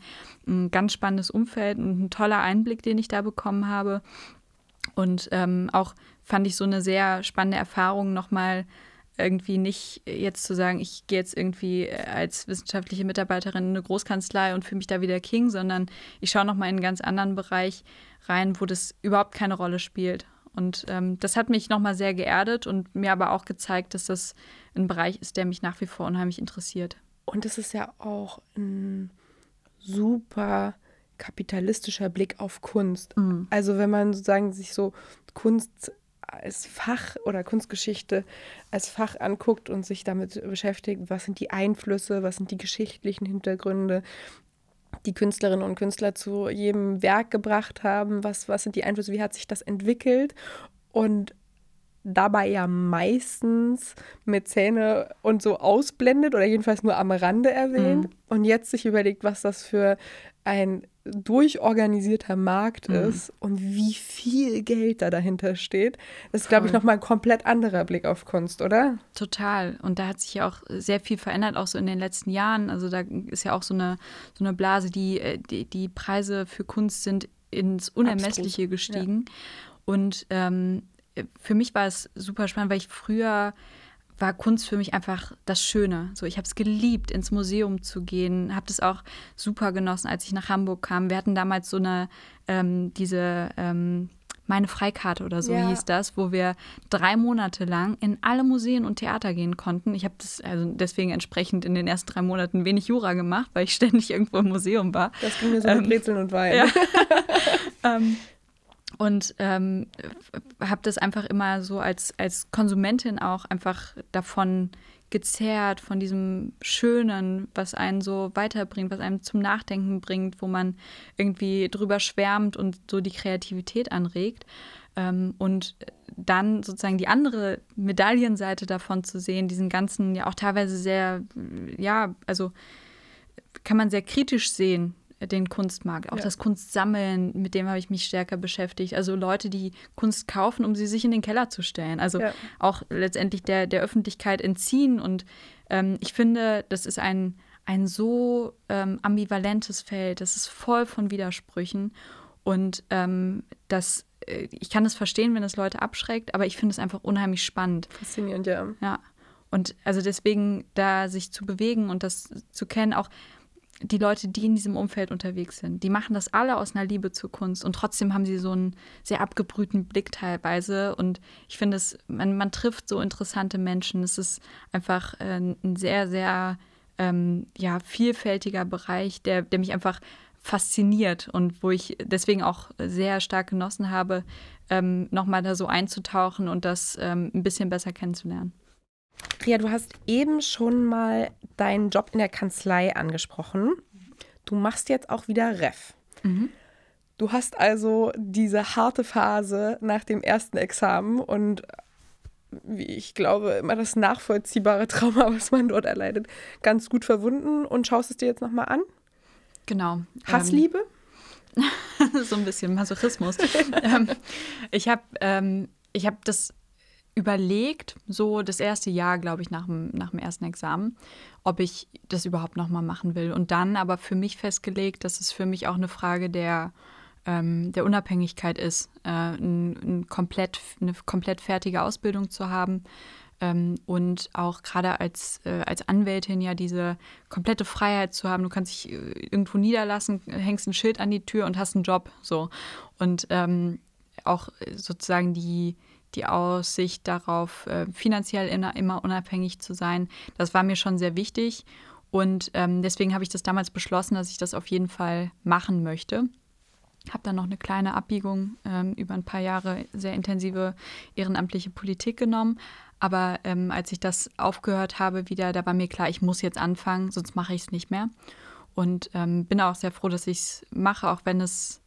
Ein ganz spannendes Umfeld und ein toller Einblick, den ich da bekommen habe. Und ähm, auch fand ich so eine sehr spannende Erfahrung nochmal irgendwie nicht jetzt zu sagen, ich gehe jetzt irgendwie äh, als wissenschaftliche Mitarbeiterin in eine Großkanzlei und fühle mich da wieder King, sondern ich schaue nochmal in einen ganz anderen Bereich rein, wo das überhaupt keine Rolle spielt. Und ähm, das hat mich nochmal sehr geerdet und mir aber auch gezeigt, dass das ein Bereich ist, der mich nach wie vor unheimlich interessiert. Und es ist ja auch ein super kapitalistischer Blick auf Kunst. Mhm. Also wenn man sozusagen sich so Kunst als Fach oder Kunstgeschichte als Fach anguckt und sich damit beschäftigt, was sind die Einflüsse, was sind die geschichtlichen Hintergründe, die Künstlerinnen und Künstler zu jedem Werk gebracht haben, was, was sind die Einflüsse, wie hat sich das entwickelt und dabei ja meistens mit Zähne und so ausblendet oder jedenfalls nur am Rande erwähnt mhm. und jetzt sich überlegt, was das für ein durchorganisierter Markt mhm. ist und wie viel Geld da dahinter steht, das ist, glaube ich, nochmal ein komplett anderer Blick auf Kunst, oder? Total. Und da hat sich ja auch sehr viel verändert, auch so in den letzten Jahren. Also da ist ja auch so eine, so eine Blase, die, äh, die, die Preise für Kunst sind ins Unermessliche Abstrus. gestiegen. Ja. Und ähm, für mich war es super spannend, weil ich früher war Kunst für mich einfach das Schöne. So, ich habe es geliebt, ins Museum zu gehen, habe das auch super genossen, als ich nach Hamburg kam. Wir hatten damals so eine, ähm, diese ähm, meine Freikarte oder so ja. hieß das, wo wir drei Monate lang in alle Museen und Theater gehen konnten. Ich habe das also deswegen entsprechend in den ersten drei Monaten wenig Jura gemacht, weil ich ständig irgendwo im Museum war. Das ging mir so ähm, mit Brezeln und Wein. Ja. ähm, und ähm, habe das einfach immer so als, als Konsumentin auch einfach davon gezerrt, von diesem Schönen, was einen so weiterbringt, was einem zum Nachdenken bringt, wo man irgendwie drüber schwärmt und so die Kreativität anregt. Ähm, und dann sozusagen die andere Medaillenseite davon zu sehen, diesen ganzen, ja auch teilweise sehr, ja, also kann man sehr kritisch sehen, den Kunstmarkt, auch ja. das Kunstsammeln, mit dem habe ich mich stärker beschäftigt. Also Leute, die Kunst kaufen, um sie sich in den Keller zu stellen. Also ja. auch letztendlich der, der Öffentlichkeit entziehen. Und ähm, ich finde, das ist ein, ein so ähm, ambivalentes Feld, das ist voll von Widersprüchen. Und ähm, das, äh, ich kann es verstehen, wenn es Leute abschreckt, aber ich finde es einfach unheimlich spannend. Faszinierend, ja. Ja. Und also deswegen da sich zu bewegen und das zu kennen, auch die Leute, die in diesem Umfeld unterwegs sind, die machen das alle aus einer Liebe zur Kunst und trotzdem haben sie so einen sehr abgebrühten Blick teilweise. Und ich finde, es, man, man trifft so interessante Menschen. Es ist einfach äh, ein sehr, sehr ähm, ja, vielfältiger Bereich, der, der mich einfach fasziniert und wo ich deswegen auch sehr stark genossen habe, ähm, nochmal da so einzutauchen und das ähm, ein bisschen besser kennenzulernen. Ria, du hast eben schon mal deinen Job in der Kanzlei angesprochen. Du machst jetzt auch wieder Ref. Mhm. Du hast also diese harte Phase nach dem ersten Examen und wie ich glaube, immer das nachvollziehbare Trauma, was man dort erleidet, ganz gut verwunden und schaust es dir jetzt nochmal an? Genau. Hassliebe? Ähm, so ein bisschen Masochismus. ähm, ich habe ähm, hab das überlegt, so das erste Jahr, glaube ich, nach dem, nach dem ersten Examen, ob ich das überhaupt nochmal machen will. Und dann aber für mich festgelegt, dass es für mich auch eine Frage der, ähm, der Unabhängigkeit ist, äh, ein, ein komplett, eine komplett fertige Ausbildung zu haben. Ähm, und auch gerade als, äh, als Anwältin ja diese komplette Freiheit zu haben. Du kannst dich äh, irgendwo niederlassen, hängst ein Schild an die Tür und hast einen Job. So. Und ähm, auch sozusagen die, die Aussicht darauf, äh, finanziell immer unabhängig zu sein. Das war mir schon sehr wichtig. Und ähm, deswegen habe ich das damals beschlossen, dass ich das auf jeden Fall machen möchte. Habe dann noch eine kleine Abbiegung ähm, über ein paar Jahre sehr intensive ehrenamtliche Politik genommen. Aber ähm, als ich das aufgehört habe wieder, da war mir klar, ich muss jetzt anfangen, sonst mache ich es nicht mehr. Und ähm, bin auch sehr froh, dass ich es mache, auch wenn es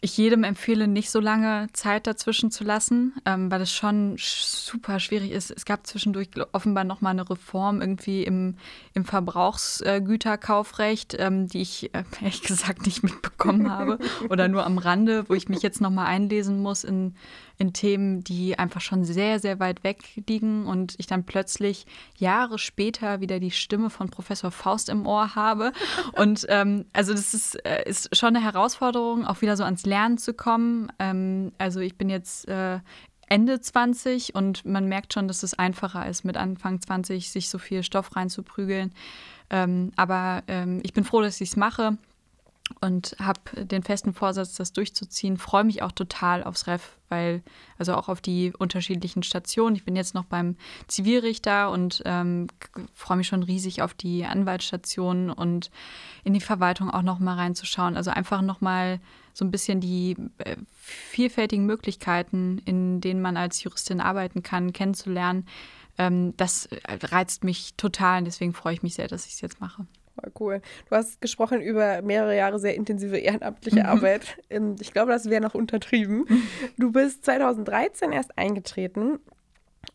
ich jedem empfehle, nicht so lange Zeit dazwischen zu lassen, ähm, weil es schon super schwierig ist. Es gab zwischendurch offenbar noch mal eine Reform irgendwie im, im Verbrauchsgüterkaufrecht, ähm, die ich äh, ehrlich gesagt nicht mitbekommen habe oder nur am Rande, wo ich mich jetzt noch mal einlesen muss in in Themen, die einfach schon sehr, sehr weit weg liegen und ich dann plötzlich Jahre später wieder die Stimme von Professor Faust im Ohr habe. Und ähm, also das ist, äh, ist schon eine Herausforderung, auch wieder so ans Lernen zu kommen. Ähm, also ich bin jetzt äh, Ende 20 und man merkt schon, dass es einfacher ist, mit Anfang 20 sich so viel Stoff reinzuprügeln. Ähm, aber ähm, ich bin froh, dass ich es mache und habe den festen Vorsatz, das durchzuziehen. Freue mich auch total aufs Ref, weil, also auch auf die unterschiedlichen Stationen. Ich bin jetzt noch beim Zivilrichter und ähm, freue mich schon riesig auf die Anwaltsstation und in die Verwaltung auch noch mal reinzuschauen. Also einfach noch mal so ein bisschen die äh, vielfältigen Möglichkeiten, in denen man als Juristin arbeiten kann, kennenzulernen. Ähm, das reizt mich total und deswegen freue ich mich sehr, dass ich es jetzt mache. Voll cool. Du hast gesprochen über mehrere Jahre sehr intensive ehrenamtliche mhm. Arbeit. Ich glaube, das wäre noch untertrieben. Du bist 2013 erst eingetreten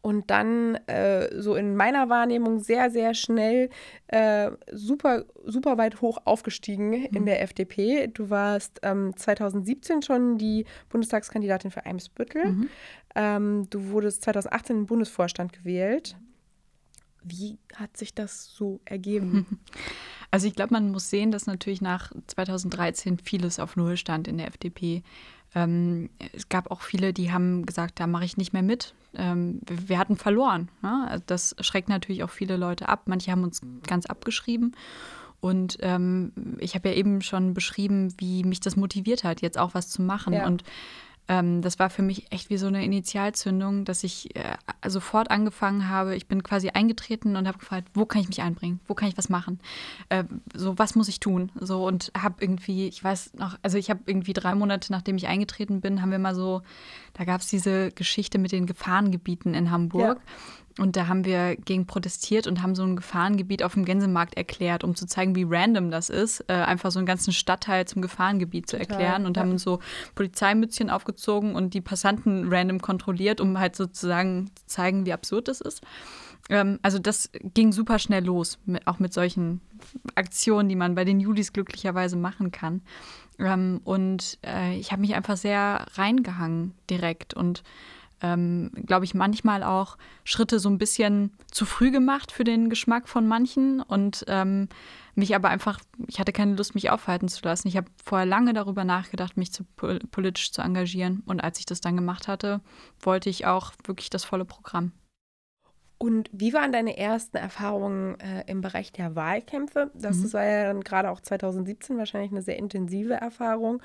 und dann äh, so in meiner Wahrnehmung sehr, sehr schnell äh, super, super weit hoch aufgestiegen mhm. in der FDP. Du warst ähm, 2017 schon die Bundestagskandidatin für Eimsbüttel. Mhm. Ähm, du wurdest 2018 im Bundesvorstand gewählt. Wie hat sich das so ergeben? Also ich glaube, man muss sehen, dass natürlich nach 2013 vieles auf Null stand in der FDP. Ähm, es gab auch viele, die haben gesagt, da mache ich nicht mehr mit. Ähm, wir hatten verloren. Ne? Also das schreckt natürlich auch viele Leute ab. Manche haben uns ganz abgeschrieben. Und ähm, ich habe ja eben schon beschrieben, wie mich das motiviert hat, jetzt auch was zu machen. Ja. Und ähm, das war für mich echt wie so eine Initialzündung, dass ich äh, sofort angefangen habe. Ich bin quasi eingetreten und habe gefragt, wo kann ich mich einbringen? Wo kann ich was machen? Äh, so, was muss ich tun? So und habe irgendwie, ich weiß noch, also ich habe irgendwie drei Monate nachdem ich eingetreten bin, haben wir mal so, da gab es diese Geschichte mit den Gefahrengebieten in Hamburg. Ja. Und da haben wir gegen protestiert und haben so ein Gefahrengebiet auf dem Gänsemarkt erklärt, um zu zeigen, wie random das ist, äh, einfach so einen ganzen Stadtteil zum Gefahrengebiet zu Total, erklären und ja. haben uns so Polizeimützchen aufgezogen und die Passanten random kontrolliert, um halt sozusagen zu zeigen, wie absurd das ist. Ähm, also das ging super schnell los, mit, auch mit solchen Aktionen, die man bei den Julis glücklicherweise machen kann. Ähm, und äh, ich habe mich einfach sehr reingehangen direkt und ähm, glaube ich, manchmal auch Schritte so ein bisschen zu früh gemacht für den Geschmack von manchen und ähm, mich aber einfach, ich hatte keine Lust, mich aufhalten zu lassen. Ich habe vorher lange darüber nachgedacht, mich zu, politisch zu engagieren und als ich das dann gemacht hatte, wollte ich auch wirklich das volle Programm. Und wie waren deine ersten Erfahrungen äh, im Bereich der Wahlkämpfe? Das mhm. war ja dann gerade auch 2017 wahrscheinlich eine sehr intensive Erfahrung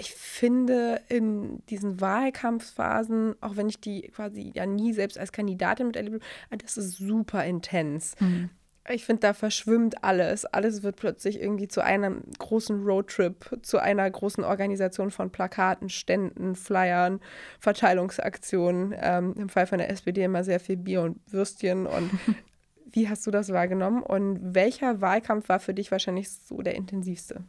ich finde in diesen Wahlkampfphasen, auch wenn ich die quasi ja nie selbst als Kandidatin miterlebe, ah, das ist super intens. Mhm. Ich finde, da verschwimmt alles. Alles wird plötzlich irgendwie zu einem großen Roadtrip, zu einer großen Organisation von Plakaten, Ständen, Flyern, Verteilungsaktionen. Ähm, Im Fall von der SPD immer sehr viel Bier und Würstchen. Und wie hast du das wahrgenommen? Und welcher Wahlkampf war für dich wahrscheinlich so der intensivste?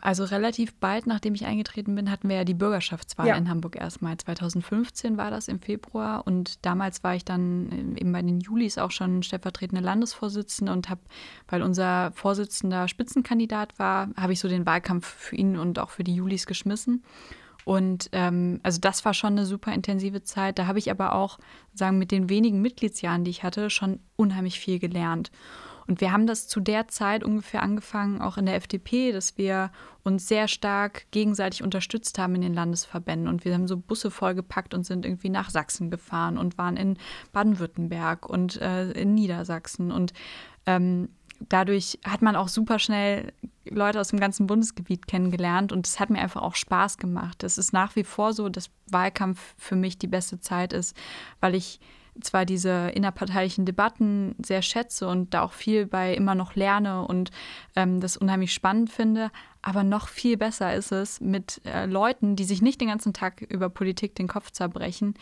Also relativ bald, nachdem ich eingetreten bin, hatten wir ja die Bürgerschaftswahl ja. in Hamburg erstmal. 2015 war das im Februar und damals war ich dann eben bei den Julis auch schon stellvertretende Landesvorsitzende und habe, weil unser Vorsitzender Spitzenkandidat war, habe ich so den Wahlkampf für ihn und auch für die Julis geschmissen. Und ähm, also das war schon eine super intensive Zeit. Da habe ich aber auch, sagen, mit den wenigen Mitgliedsjahren, die ich hatte, schon unheimlich viel gelernt. Und wir haben das zu der Zeit ungefähr angefangen, auch in der FDP, dass wir uns sehr stark gegenseitig unterstützt haben in den Landesverbänden. Und wir haben so Busse vollgepackt und sind irgendwie nach Sachsen gefahren und waren in Baden-Württemberg und äh, in Niedersachsen. Und ähm, dadurch hat man auch super schnell Leute aus dem ganzen Bundesgebiet kennengelernt und es hat mir einfach auch Spaß gemacht. Es ist nach wie vor so, dass Wahlkampf für mich die beste Zeit ist, weil ich zwar diese innerparteilichen Debatten sehr schätze und da auch viel bei immer noch lerne und ähm, das unheimlich spannend finde, aber noch viel besser ist es, mit äh, Leuten, die sich nicht den ganzen Tag über Politik den Kopf zerbrechen,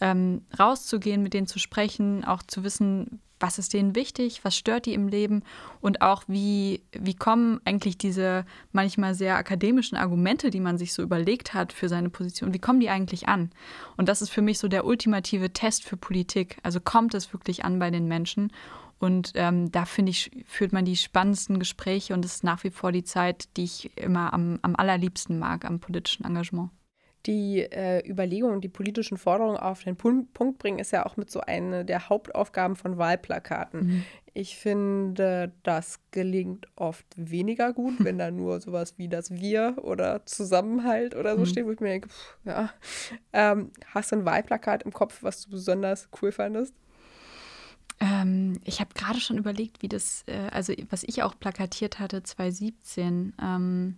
ähm, rauszugehen, mit denen zu sprechen, auch zu wissen, was ist denen wichtig, was stört die im Leben und auch wie, wie kommen eigentlich diese manchmal sehr akademischen Argumente, die man sich so überlegt hat für seine Position, wie kommen die eigentlich an? Und das ist für mich so der ultimative Test für Politik. Also kommt es wirklich an bei den Menschen? Und ähm, da finde ich, führt man die spannendsten Gespräche und es ist nach wie vor die Zeit, die ich immer am, am allerliebsten mag am politischen Engagement die äh, Überlegungen, die politischen Forderungen auf den Punkt bringen, ist ja auch mit so einer der Hauptaufgaben von Wahlplakaten. Mhm. Ich finde, das gelingt oft weniger gut, wenn da nur sowas wie das Wir oder Zusammenhalt oder so mhm. steht, wo ich mir denke, pff, ja. Ähm, hast du ein Wahlplakat im Kopf, was du besonders cool fandest? Ähm, ich habe gerade schon überlegt, wie das, äh, also was ich auch plakatiert hatte 2017. Ähm,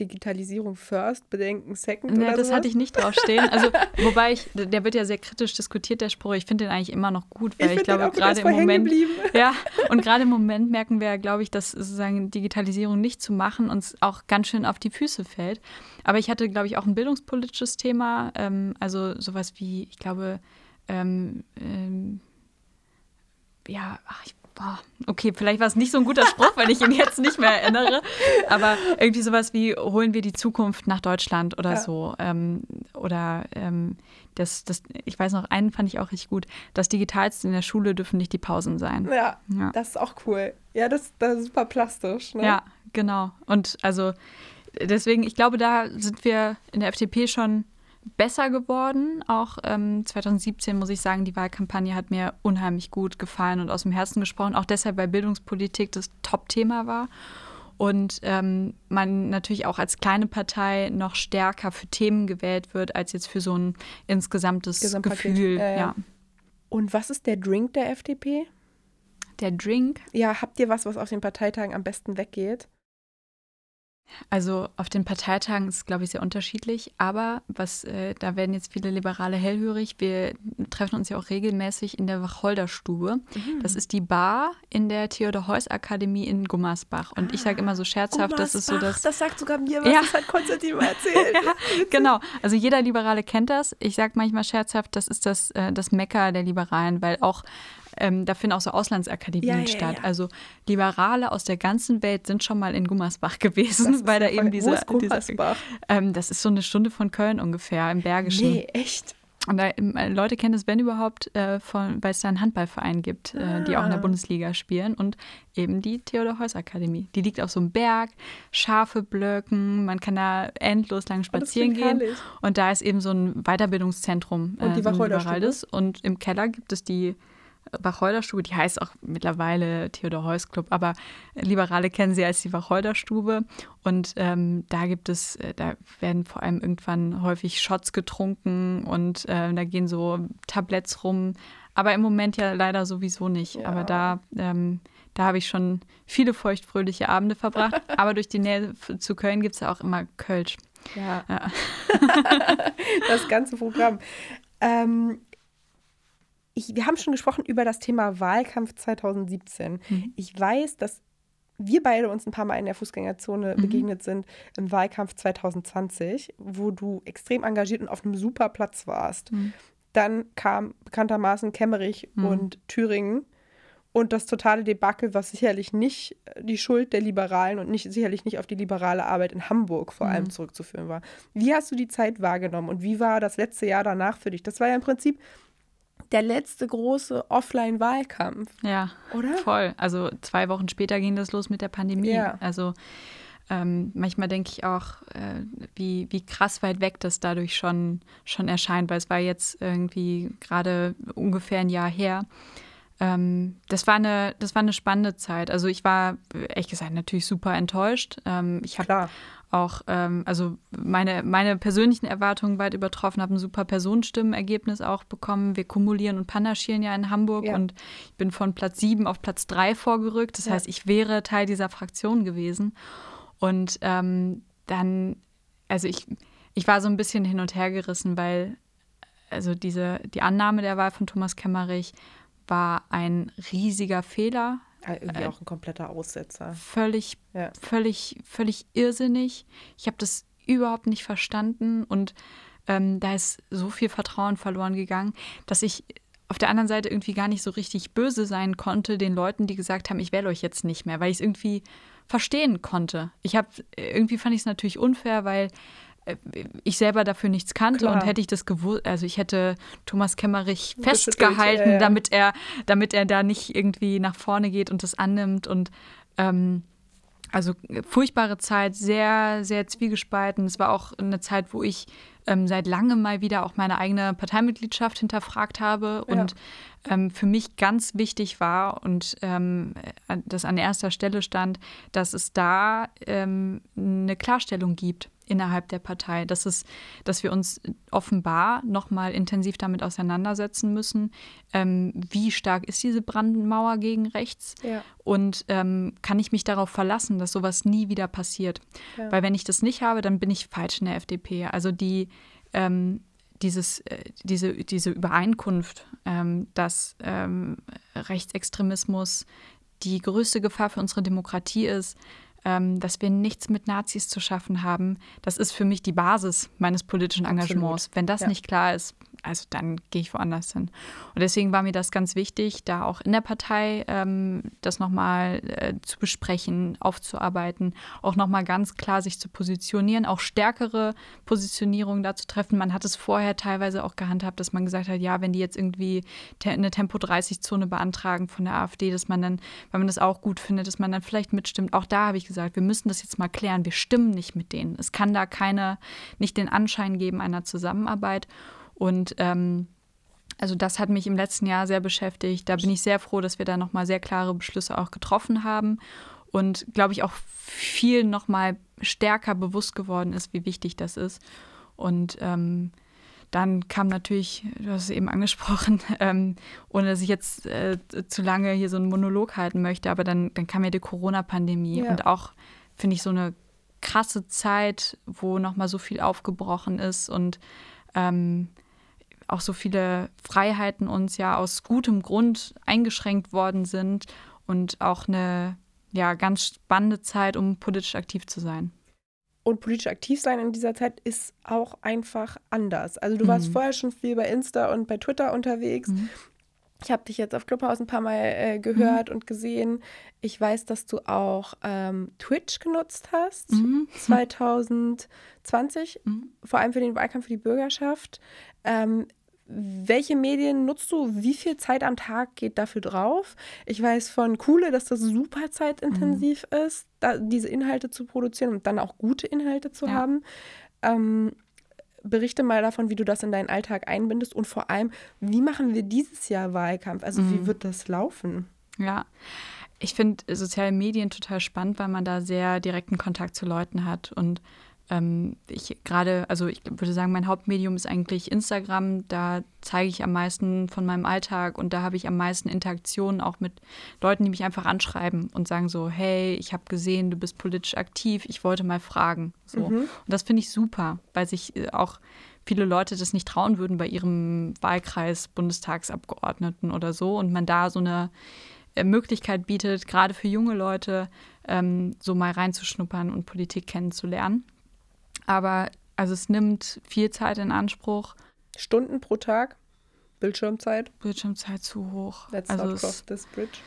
Digitalisierung first, Bedenken second. Ja, das sowas? hatte ich nicht draufstehen. Also, wobei ich, der wird ja sehr kritisch diskutiert, der Spruch. Ich finde den eigentlich immer noch gut, weil ich, ich glaube, gerade im Moment. Ja, und gerade im Moment merken wir, glaube ich, dass sozusagen Digitalisierung nicht zu machen uns auch ganz schön auf die Füße fällt. Aber ich hatte, glaube ich, auch ein bildungspolitisches Thema. Ähm, also sowas wie, ich glaube, ähm, ähm, ja, ach, ich boah, okay, vielleicht war es nicht so ein guter Spruch, wenn ich ihn jetzt nicht mehr erinnere, aber irgendwie sowas wie, holen wir die Zukunft nach Deutschland oder ja. so. Ähm, oder ähm, das, das, ich weiß noch, einen fand ich auch richtig gut. Das Digitalste in der Schule dürfen nicht die Pausen sein. Ja, ja. das ist auch cool. Ja, das, das ist super plastisch. Ne? Ja, genau. Und also deswegen, ich glaube, da sind wir in der FDP schon besser geworden. Auch ähm, 2017 muss ich sagen, die Wahlkampagne hat mir unheimlich gut gefallen und aus dem Herzen gesprochen. Auch deshalb, weil Bildungspolitik das Top-Thema war. Und ähm, man natürlich auch als kleine Partei noch stärker für Themen gewählt wird, als jetzt für so ein insgesamtes Gefühl. Ja, ja. Und was ist der Drink der FDP? Der Drink? Ja, habt ihr was, was auf den Parteitagen am besten weggeht? Also auf den Parteitagen ist es, glaube ich, sehr unterschiedlich. Aber was, äh, da werden jetzt viele Liberale hellhörig. Wir treffen uns ja auch regelmäßig in der Wacholderstube. Mhm. Das ist die Bar in der Theodor-Heuss-Akademie in Gummersbach. Und ah, ich sage immer so scherzhaft, Gummersbach, das ist so das. Das sagt sogar mir, was ja. das hat Konstantin mal erzählt. ja, genau. Also jeder Liberale kennt das. Ich sage manchmal scherzhaft, das ist das, äh, das Mecker der Liberalen, weil auch ähm, da finden auch so Auslandsakademien ja, statt. Ja, also Liberale aus der ganzen Welt sind schon mal in Gummersbach gewesen, weil da eben diese. Wo ist diese ähm, das ist so eine Stunde von Köln ungefähr im Bergischen. Nee, echt? Und da, ähm, Leute kennen es, wenn überhaupt, äh, weil es da einen Handballverein gibt, äh, die auch in der ah. Bundesliga spielen. Und eben die Theodor-Heuss-Akademie. Die liegt auf so einem Berg, scharfe Blöcken, man kann da endlos lang oh, spazieren gehen. Herrlich. Und da ist eben so ein Weiterbildungszentrum. Äh, und die so Und im Keller gibt es die Wacholderstube, die heißt auch mittlerweile Theodor Heuss Club, aber Liberale kennen sie als die Wacholderstube. Und ähm, da gibt es, äh, da werden vor allem irgendwann häufig Shots getrunken und äh, da gehen so Tabletts rum. Aber im Moment ja leider sowieso nicht. Ja. Aber da, ähm, da habe ich schon viele feuchtfröhliche Abende verbracht. aber durch die Nähe zu Köln gibt es ja auch immer Kölsch. Ja. ja. das ganze Programm. Ähm, ich, wir haben schon gesprochen über das Thema Wahlkampf 2017. Mhm. Ich weiß, dass wir beide uns ein paar Mal in der Fußgängerzone mhm. begegnet sind im Wahlkampf 2020, wo du extrem engagiert und auf einem super Platz warst. Mhm. Dann kam bekanntermaßen Kemmerich mhm. und Thüringen und das totale Debakel, was sicherlich nicht die Schuld der Liberalen und nicht, sicherlich nicht auf die liberale Arbeit in Hamburg vor allem mhm. zurückzuführen war. Wie hast du die Zeit wahrgenommen und wie war das letzte Jahr danach für dich? Das war ja im Prinzip der letzte große Offline-Wahlkampf. Ja, oder? Voll. Also zwei Wochen später ging das los mit der Pandemie. Ja. Also ähm, manchmal denke ich auch, äh, wie, wie krass weit weg das dadurch schon, schon erscheint, weil es war jetzt irgendwie gerade ungefähr ein Jahr her. Ähm, das, war eine, das war eine spannende Zeit. Also ich war, ehrlich gesagt, natürlich super enttäuscht. Ähm, ich habe auch, ähm, also meine, meine persönlichen Erwartungen weit übertroffen, habe ein super Personenstimmenergebnis auch bekommen. Wir kumulieren und panaschieren ja in Hamburg ja. und ich bin von Platz 7 auf Platz 3 vorgerückt. Das ja. heißt, ich wäre Teil dieser Fraktion gewesen. Und ähm, dann, also ich, ich war so ein bisschen hin und her gerissen, weil also diese, die Annahme der Wahl von Thomas Kemmerich war ein riesiger Fehler. Ja, irgendwie äh, auch ein kompletter Aussetzer. Völlig, ja. völlig, völlig irrsinnig. Ich habe das überhaupt nicht verstanden und ähm, da ist so viel Vertrauen verloren gegangen, dass ich auf der anderen Seite irgendwie gar nicht so richtig böse sein konnte den Leuten, die gesagt haben, ich wähle euch jetzt nicht mehr, weil ich es irgendwie verstehen konnte. Ich habe irgendwie fand ich es natürlich unfair, weil äh, ich selber dafür nichts kannte Klar. und hätte ich das gewusst, also ich hätte Thomas Kemmerich festgehalten, ja, ja. damit er, damit er da nicht irgendwie nach vorne geht und das annimmt und ähm, also furchtbare Zeit, sehr, sehr zwiegespalten. Es war auch eine Zeit, wo ich ähm, seit langem mal wieder auch meine eigene Parteimitgliedschaft hinterfragt habe ja. und ähm, für mich ganz wichtig war und ähm, das an erster Stelle stand, dass es da ähm, eine Klarstellung gibt innerhalb der Partei. Das ist, dass wir uns offenbar noch mal intensiv damit auseinandersetzen müssen, ähm, wie stark ist diese Brandmauer gegen rechts ja. und ähm, kann ich mich darauf verlassen, dass sowas nie wieder passiert. Ja. Weil wenn ich das nicht habe, dann bin ich falsch in der FDP. Also die ähm, dieses, äh, diese, diese Übereinkunft, ähm, dass ähm, Rechtsextremismus die größte Gefahr für unsere Demokratie ist, ähm, dass wir nichts mit Nazis zu schaffen haben, das ist für mich die Basis meines politischen Engagements. Absolut. Wenn das ja. nicht klar ist, also dann gehe ich woanders hin. Und deswegen war mir das ganz wichtig, da auch in der Partei ähm, das nochmal äh, zu besprechen, aufzuarbeiten, auch nochmal ganz klar sich zu positionieren, auch stärkere Positionierungen da zu treffen. Man hat es vorher teilweise auch gehandhabt, dass man gesagt hat, ja, wenn die jetzt irgendwie te eine Tempo-30-Zone beantragen von der AfD, dass man dann, wenn man das auch gut findet, dass man dann vielleicht mitstimmt. Auch da habe ich gesagt, wir müssen das jetzt mal klären. Wir stimmen nicht mit denen. Es kann da keine, nicht den Anschein geben einer Zusammenarbeit. Und ähm, also das hat mich im letzten Jahr sehr beschäftigt. Da bin ich sehr froh, dass wir da nochmal sehr klare Beschlüsse auch getroffen haben und glaube ich auch viel nochmal stärker bewusst geworden ist, wie wichtig das ist. Und ähm, dann kam natürlich, du hast es eben angesprochen, ähm, ohne dass ich jetzt äh, zu lange hier so einen Monolog halten möchte, aber dann, dann kam ja die Corona-Pandemie ja. und auch, finde ich, so eine krasse Zeit, wo nochmal so viel aufgebrochen ist und ähm, auch so viele Freiheiten uns ja aus gutem Grund eingeschränkt worden sind und auch eine ja, ganz spannende Zeit, um politisch aktiv zu sein. Und politisch aktiv sein in dieser Zeit ist auch einfach anders. Also du mhm. warst vorher schon viel bei Insta und bei Twitter unterwegs. Mhm. Ich habe dich jetzt auf Clubhouse ein paar Mal äh, gehört mhm. und gesehen. Ich weiß, dass du auch ähm, Twitch genutzt hast, mhm. 2020, mhm. vor allem für den Wahlkampf für die Bürgerschaft. Ähm, welche Medien nutzt du? Wie viel Zeit am Tag geht dafür drauf? Ich weiß von Coole, dass das super zeitintensiv mhm. ist, da, diese Inhalte zu produzieren und dann auch gute Inhalte zu ja. haben. Ähm, berichte mal davon, wie du das in deinen Alltag einbindest und vor allem, wie machen wir dieses Jahr Wahlkampf? Also mhm. wie wird das laufen? Ja. Ich finde soziale Medien total spannend, weil man da sehr direkten Kontakt zu Leuten hat und ähm, ich gerade, also ich würde sagen, mein Hauptmedium ist eigentlich Instagram. Da zeige ich am meisten von meinem Alltag und da habe ich am meisten Interaktionen auch mit Leuten, die mich einfach anschreiben und sagen so, hey, ich habe gesehen, du bist politisch aktiv, ich wollte mal fragen. So. Mhm. Und das finde ich super, weil sich äh, auch viele Leute das nicht trauen würden bei ihrem Wahlkreis, Bundestagsabgeordneten oder so und man da so eine äh, Möglichkeit bietet, gerade für junge Leute, ähm, so mal reinzuschnuppern und Politik kennenzulernen. Aber also es nimmt viel Zeit in Anspruch. Stunden pro Tag? Bildschirmzeit? Bildschirmzeit zu hoch. Let's also not cross this bridge.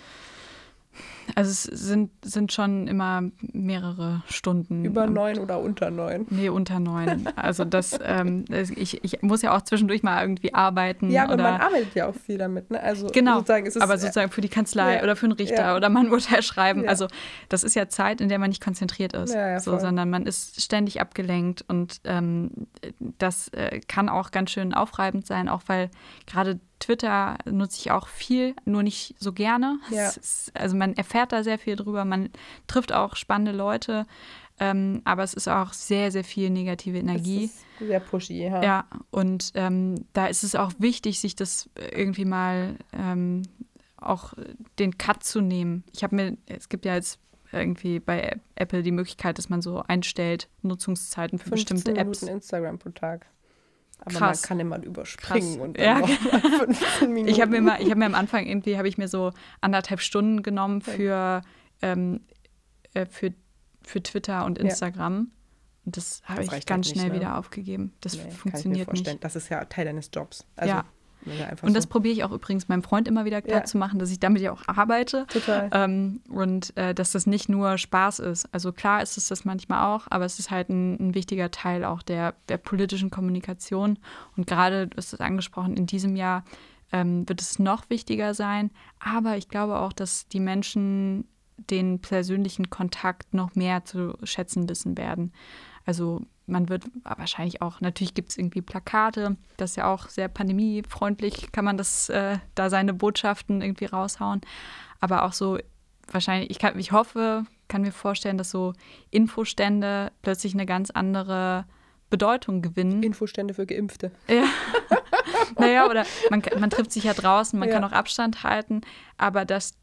Also es sind, sind schon immer mehrere Stunden. Über neun oder unter neun? Nee, unter neun. Also das, ähm, ich, ich muss ja auch zwischendurch mal irgendwie arbeiten. Ja, aber man arbeitet ja auch viel damit. Ne? Also genau, sozusagen ist es, aber sozusagen für die Kanzlei ja, oder für einen Richter ja. oder man ein Urteil schreiben. Ja. Also das ist ja Zeit, in der man nicht konzentriert ist, so, sondern man ist ständig abgelenkt und ähm, das äh, kann auch ganz schön aufreibend sein, auch weil gerade Twitter nutze ich auch viel, nur nicht so gerne. Ja. Ist, also man erfährt da sehr viel drüber, man trifft auch spannende Leute, ähm, aber es ist auch sehr, sehr viel negative Energie. Es ist sehr pushy, ja. Ja, und ähm, da ist es auch wichtig, sich das irgendwie mal ähm, auch den Cut zu nehmen. Ich habe mir, es gibt ja jetzt irgendwie bei Apple die Möglichkeit, dass man so einstellt, Nutzungszeiten für bestimmte Apps. Minuten Instagram pro Tag. Aber Krass. man kann immer überspringen Krass. und dann ja, noch 15 Minuten. Ich habe mir mal, ich habe mir am Anfang irgendwie, habe ich mir so anderthalb Stunden genommen für, ähm, äh, für, für Twitter und Instagram. Ja. Und das habe ich ganz halt schnell nicht, ne? wieder aufgegeben. Das nee, funktioniert nicht. Das ist ja Teil deines Jobs. Also, ja. Und das so. probiere ich auch übrigens meinem Freund immer wieder klar ja. zu machen, dass ich damit ja auch arbeite. Total. Ähm, und äh, dass das nicht nur Spaß ist. Also klar ist es das manchmal auch, aber es ist halt ein, ein wichtiger Teil auch der, der politischen Kommunikation. Und gerade, du hast es angesprochen, in diesem Jahr ähm, wird es noch wichtiger sein. Aber ich glaube auch, dass die Menschen den persönlichen Kontakt noch mehr zu schätzen wissen werden. Also man wird wahrscheinlich auch, natürlich gibt es irgendwie Plakate, das ist ja auch sehr pandemiefreundlich, kann man das äh, da seine Botschaften irgendwie raushauen. Aber auch so wahrscheinlich, ich, kann, ich hoffe, kann mir vorstellen, dass so Infostände plötzlich eine ganz andere Bedeutung gewinnen. Infostände für Geimpfte. Ja. naja, oder man, man trifft sich ja draußen, man ja. kann auch Abstand halten, aber dass,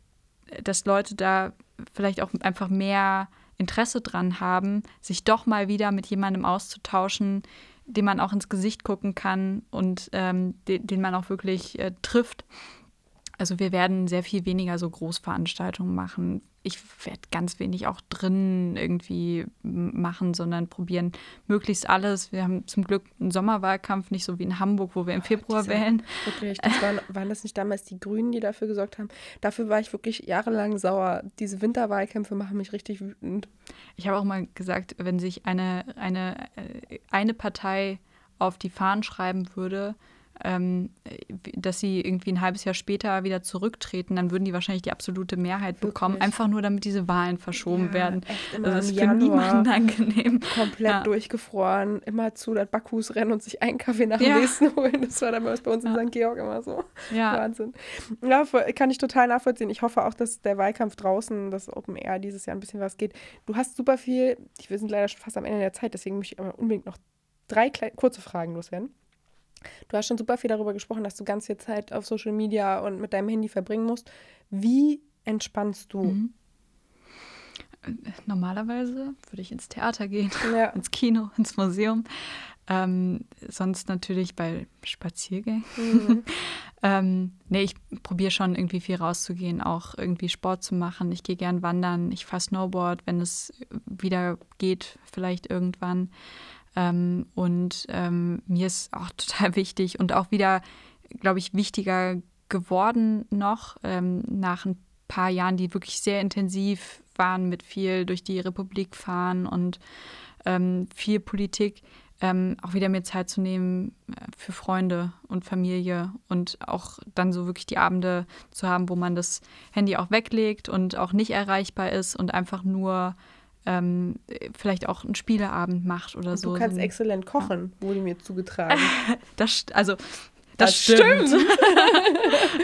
dass Leute da vielleicht auch einfach mehr Interesse dran haben, sich doch mal wieder mit jemandem auszutauschen, dem man auch ins Gesicht gucken kann und ähm, den, den, man auch wirklich äh, trifft. Also wir werden sehr viel weniger so Großveranstaltungen machen ich werde ganz wenig auch drin irgendwie machen, sondern probieren möglichst alles. Wir haben zum Glück einen Sommerwahlkampf, nicht so wie in Hamburg, wo wir im Februar Diese, wählen. Wirklich, das waren, waren das nicht damals die Grünen, die dafür gesorgt haben? Dafür war ich wirklich jahrelang sauer. Diese Winterwahlkämpfe machen mich richtig wütend. Ich habe auch mal gesagt, wenn sich eine, eine, äh, eine Partei auf die Fahnen schreiben würde, ähm, dass sie irgendwie ein halbes Jahr später wieder zurücktreten, dann würden die wahrscheinlich die absolute Mehrheit Wirklich? bekommen, einfach nur damit diese Wahlen verschoben ja, werden. Also das ist für niemanden angenehm. Komplett ja. durchgefroren, immer zu das Backhus rennen und sich einen Kaffee nach dem ja. nächsten holen. Das war damals bei uns in St. Georg immer so. Wahnsinn. Ja, kann ich total nachvollziehen. Ich hoffe auch, dass der Wahlkampf draußen, das Open Air dieses Jahr ein bisschen was geht. Du hast super viel, wir sind leider schon fast am Ende der Zeit, deswegen möchte ich aber unbedingt noch drei kurze Fragen loswerden. Du hast schon super viel darüber gesprochen, dass du ganz viel Zeit auf Social Media und mit deinem Handy verbringen musst. Wie entspannst du? Mhm. Normalerweise würde ich ins Theater gehen, ja. ins Kino, ins Museum. Ähm, sonst natürlich bei Spaziergängen. Mhm. ähm, nee, ich probiere schon irgendwie viel rauszugehen, auch irgendwie Sport zu machen. Ich gehe gern wandern, ich fahre Snowboard, wenn es wieder geht, vielleicht irgendwann. Ähm, und ähm, mir ist auch total wichtig und auch wieder, glaube ich, wichtiger geworden noch ähm, nach ein paar Jahren, die wirklich sehr intensiv waren mit viel durch die Republik fahren und ähm, viel Politik, ähm, auch wieder mehr Zeit zu nehmen äh, für Freunde und Familie und auch dann so wirklich die Abende zu haben, wo man das Handy auch weglegt und auch nicht erreichbar ist und einfach nur ähm, vielleicht auch einen Spieleabend macht oder und so. Du kannst so exzellent kochen, ja. wurde mir zugetragen. das, also das, das stimmt. stimmt.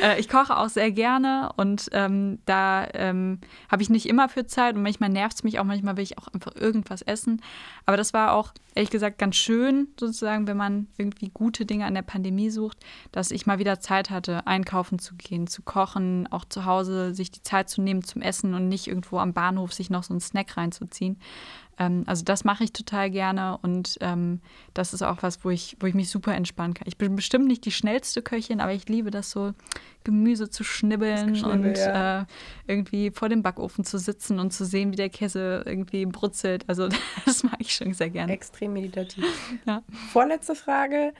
Äh, ich koche auch sehr gerne und ähm, da ähm, habe ich nicht immer für Zeit und manchmal nervt es mich auch, manchmal will ich auch einfach irgendwas essen. Aber das war auch, ehrlich gesagt, ganz schön, sozusagen, wenn man irgendwie gute Dinge an der Pandemie sucht, dass ich mal wieder Zeit hatte, einkaufen zu gehen, zu kochen, auch zu Hause sich die Zeit zu nehmen zum Essen und nicht irgendwo am Bahnhof sich noch so einen Snack reinzuziehen. Ähm, also das mache ich total gerne und ähm, das ist auch was, wo ich, wo ich mich super entspannen kann. Ich bin bestimmt nicht die schnellste Köchin, aber ich liebe das so, Gemüse zu schnibbeln und ja. äh, irgendwie vor dem Backofen zu sitzen und zu sehen, wie der Käse irgendwie brutzelt. Also das mag ich schon sehr gerne. Extrem meditativ. ja. Vorletzte Frage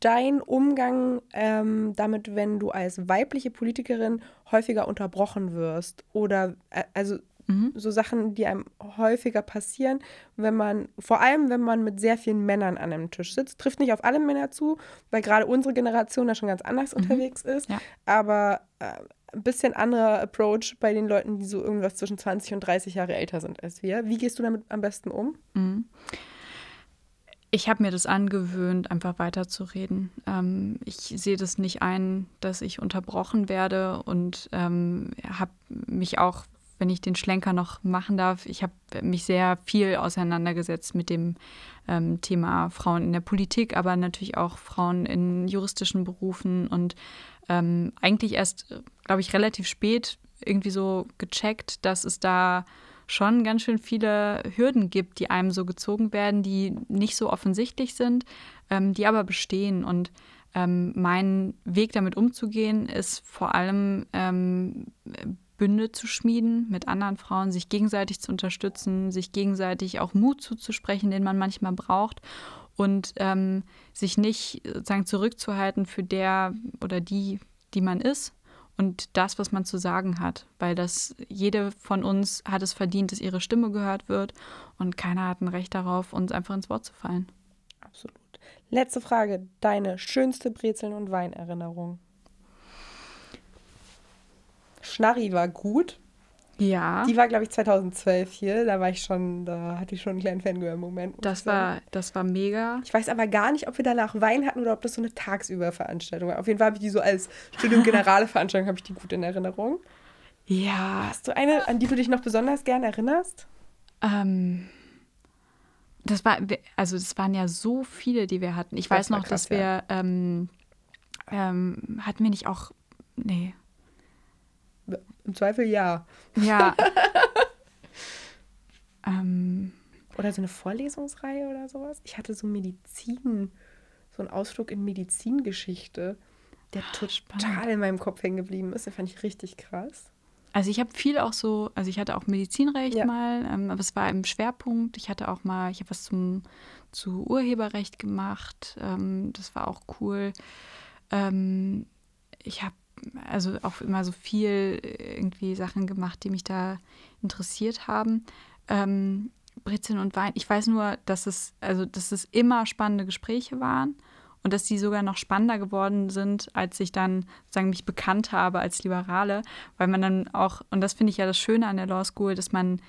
dein Umgang ähm, damit, wenn du als weibliche Politikerin häufiger unterbrochen wirst oder äh, also Mhm. So Sachen, die einem häufiger passieren, wenn man, vor allem wenn man mit sehr vielen Männern an einem Tisch sitzt. Trifft nicht auf alle Männer zu, weil gerade unsere Generation da schon ganz anders mhm. unterwegs ist. Ja. Aber äh, ein bisschen anderer Approach bei den Leuten, die so irgendwas zwischen 20 und 30 Jahre älter sind als wir. Wie gehst du damit am besten um? Mhm. Ich habe mir das angewöhnt, einfach weiterzureden. Ähm, ich sehe das nicht ein, dass ich unterbrochen werde und ähm, habe mich auch wenn ich den Schlenker noch machen darf, ich habe mich sehr viel auseinandergesetzt mit dem ähm, Thema Frauen in der Politik, aber natürlich auch Frauen in juristischen Berufen und ähm, eigentlich erst, glaube ich, relativ spät irgendwie so gecheckt, dass es da schon ganz schön viele Hürden gibt, die einem so gezogen werden, die nicht so offensichtlich sind, ähm, die aber bestehen. Und ähm, mein Weg damit umzugehen ist vor allem ähm, Bünde zu schmieden mit anderen Frauen, sich gegenseitig zu unterstützen, sich gegenseitig auch Mut zuzusprechen, den man manchmal braucht und ähm, sich nicht sozusagen zurückzuhalten für der oder die, die man ist und das, was man zu sagen hat, weil das jede von uns hat es verdient, dass ihre Stimme gehört wird und keiner hat ein Recht darauf, uns einfach ins Wort zu fallen. Absolut. Letzte Frage, deine schönste Brezeln- und Weinerinnerung? Schnarri war gut. Ja. Die war, glaube ich, 2012 hier. Da war ich schon, da hatte ich schon einen kleinen Fangirl-Moment. Das war, das war mega. Ich weiß aber gar nicht, ob wir danach Wein hatten oder ob das so eine Tagsüber-Veranstaltung war. Auf jeden Fall habe ich die so als Studium-Generale-Veranstaltung, habe ich die gut in Erinnerung. Ja. Hast du eine, an die du dich noch besonders gern erinnerst? Ähm, das war, also das waren ja so viele, die wir hatten. Ich das weiß noch, krass, dass wir, ja. ähm, ähm, hatten wir nicht auch, nee, im Zweifel ja. Ja. ähm. Oder so eine Vorlesungsreihe oder sowas. Ich hatte so Medizin, so einen Ausflug in Medizingeschichte, der Ach, total spannend. in meinem Kopf hängen geblieben ist. Den fand ich richtig krass. Also ich habe viel auch so, also ich hatte auch Medizinrecht ja. mal, ähm, aber es war im Schwerpunkt. Ich hatte auch mal, ich habe was zum zu Urheberrecht gemacht. Ähm, das war auch cool. Ähm, ich habe also auch immer so viel äh, irgendwie Sachen gemacht, die mich da interessiert haben. Ähm, Brezeln und Wein. Ich weiß nur, dass es, also, dass es immer spannende Gespräche waren und dass die sogar noch spannender geworden sind, als ich dann sozusagen mich bekannt habe als Liberale, weil man dann auch, und das finde ich ja das Schöne an der Law School, dass man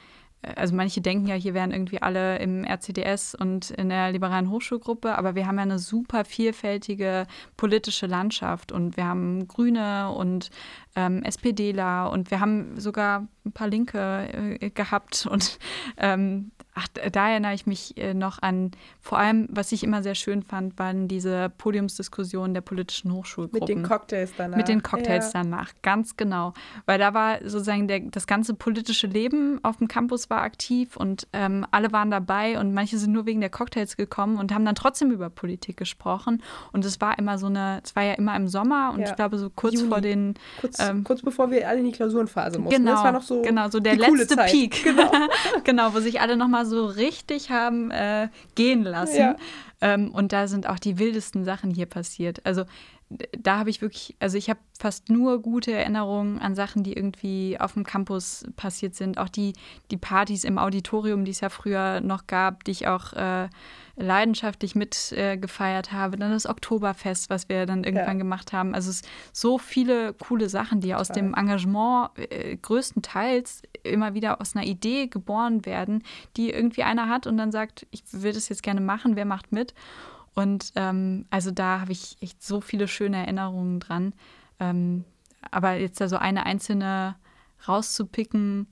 also manche denken ja, hier wären irgendwie alle im RCDS und in der liberalen Hochschulgruppe, aber wir haben ja eine super vielfältige politische Landschaft und wir haben Grüne und ähm, SPDler und wir haben sogar ein paar Linke äh, gehabt und ähm, ach, da erinnere ich mich äh, noch an, vor allem, was ich immer sehr schön fand, waren diese Podiumsdiskussionen der politischen Hochschulgruppen. Mit den Cocktails danach. Mit den Cocktails ja. danach, ganz genau. Weil da war sozusagen der, das ganze politische Leben auf dem Campus war aktiv und ähm, alle waren dabei und manche sind nur wegen der Cocktails gekommen und haben dann trotzdem über Politik gesprochen. Und es war immer so eine, es war ja immer im Sommer und ja. ich glaube so kurz Juni. vor den. Kurz, ähm, kurz bevor wir alle in die Klausurenphase mussten. Genau, das war noch so genau, so der letzte Peak. Genau. genau, wo sich alle nochmal so richtig haben äh, gehen lassen. Ja. Ähm, und da sind auch die wildesten Sachen hier passiert. Also da habe ich wirklich, also ich habe fast nur gute Erinnerungen an Sachen, die irgendwie auf dem Campus passiert sind. Auch die, die Partys im Auditorium, die es ja früher noch gab, die ich auch äh, leidenschaftlich mitgefeiert äh, habe. Dann das Oktoberfest, was wir dann irgendwann ja. gemacht haben. Also es so viele coole Sachen, die aus dem Engagement äh, größtenteils immer wieder aus einer Idee geboren werden, die irgendwie einer hat und dann sagt, ich will das jetzt gerne machen, wer macht mit? Und ähm, also da habe ich echt so viele schöne Erinnerungen dran. Ähm, aber jetzt da so eine einzelne rauszupicken,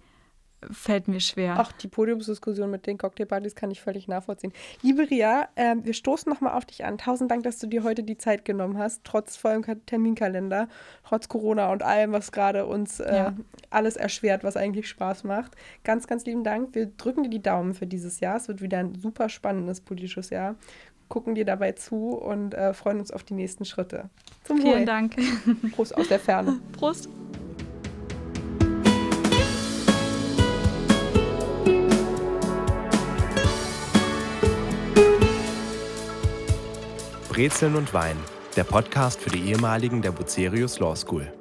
fällt mir schwer. Ach, die Podiumsdiskussion mit den Cocktailpartys kann ich völlig nachvollziehen. Liebe Ria, äh, wir stoßen nochmal auf dich an. Tausend Dank, dass du dir heute die Zeit genommen hast, trotz vollem Terminkalender, trotz Corona und allem, was gerade uns äh, ja. alles erschwert, was eigentlich Spaß macht. Ganz, ganz lieben Dank. Wir drücken dir die Daumen für dieses Jahr. Es wird wieder ein super spannendes politisches Jahr gucken dir dabei zu und äh, freuen uns auf die nächsten Schritte. Zum Vielen Wohl. Dank. Prost aus der Ferne. Prost. Brezeln und Wein, der Podcast für die ehemaligen der Bucerius Law School.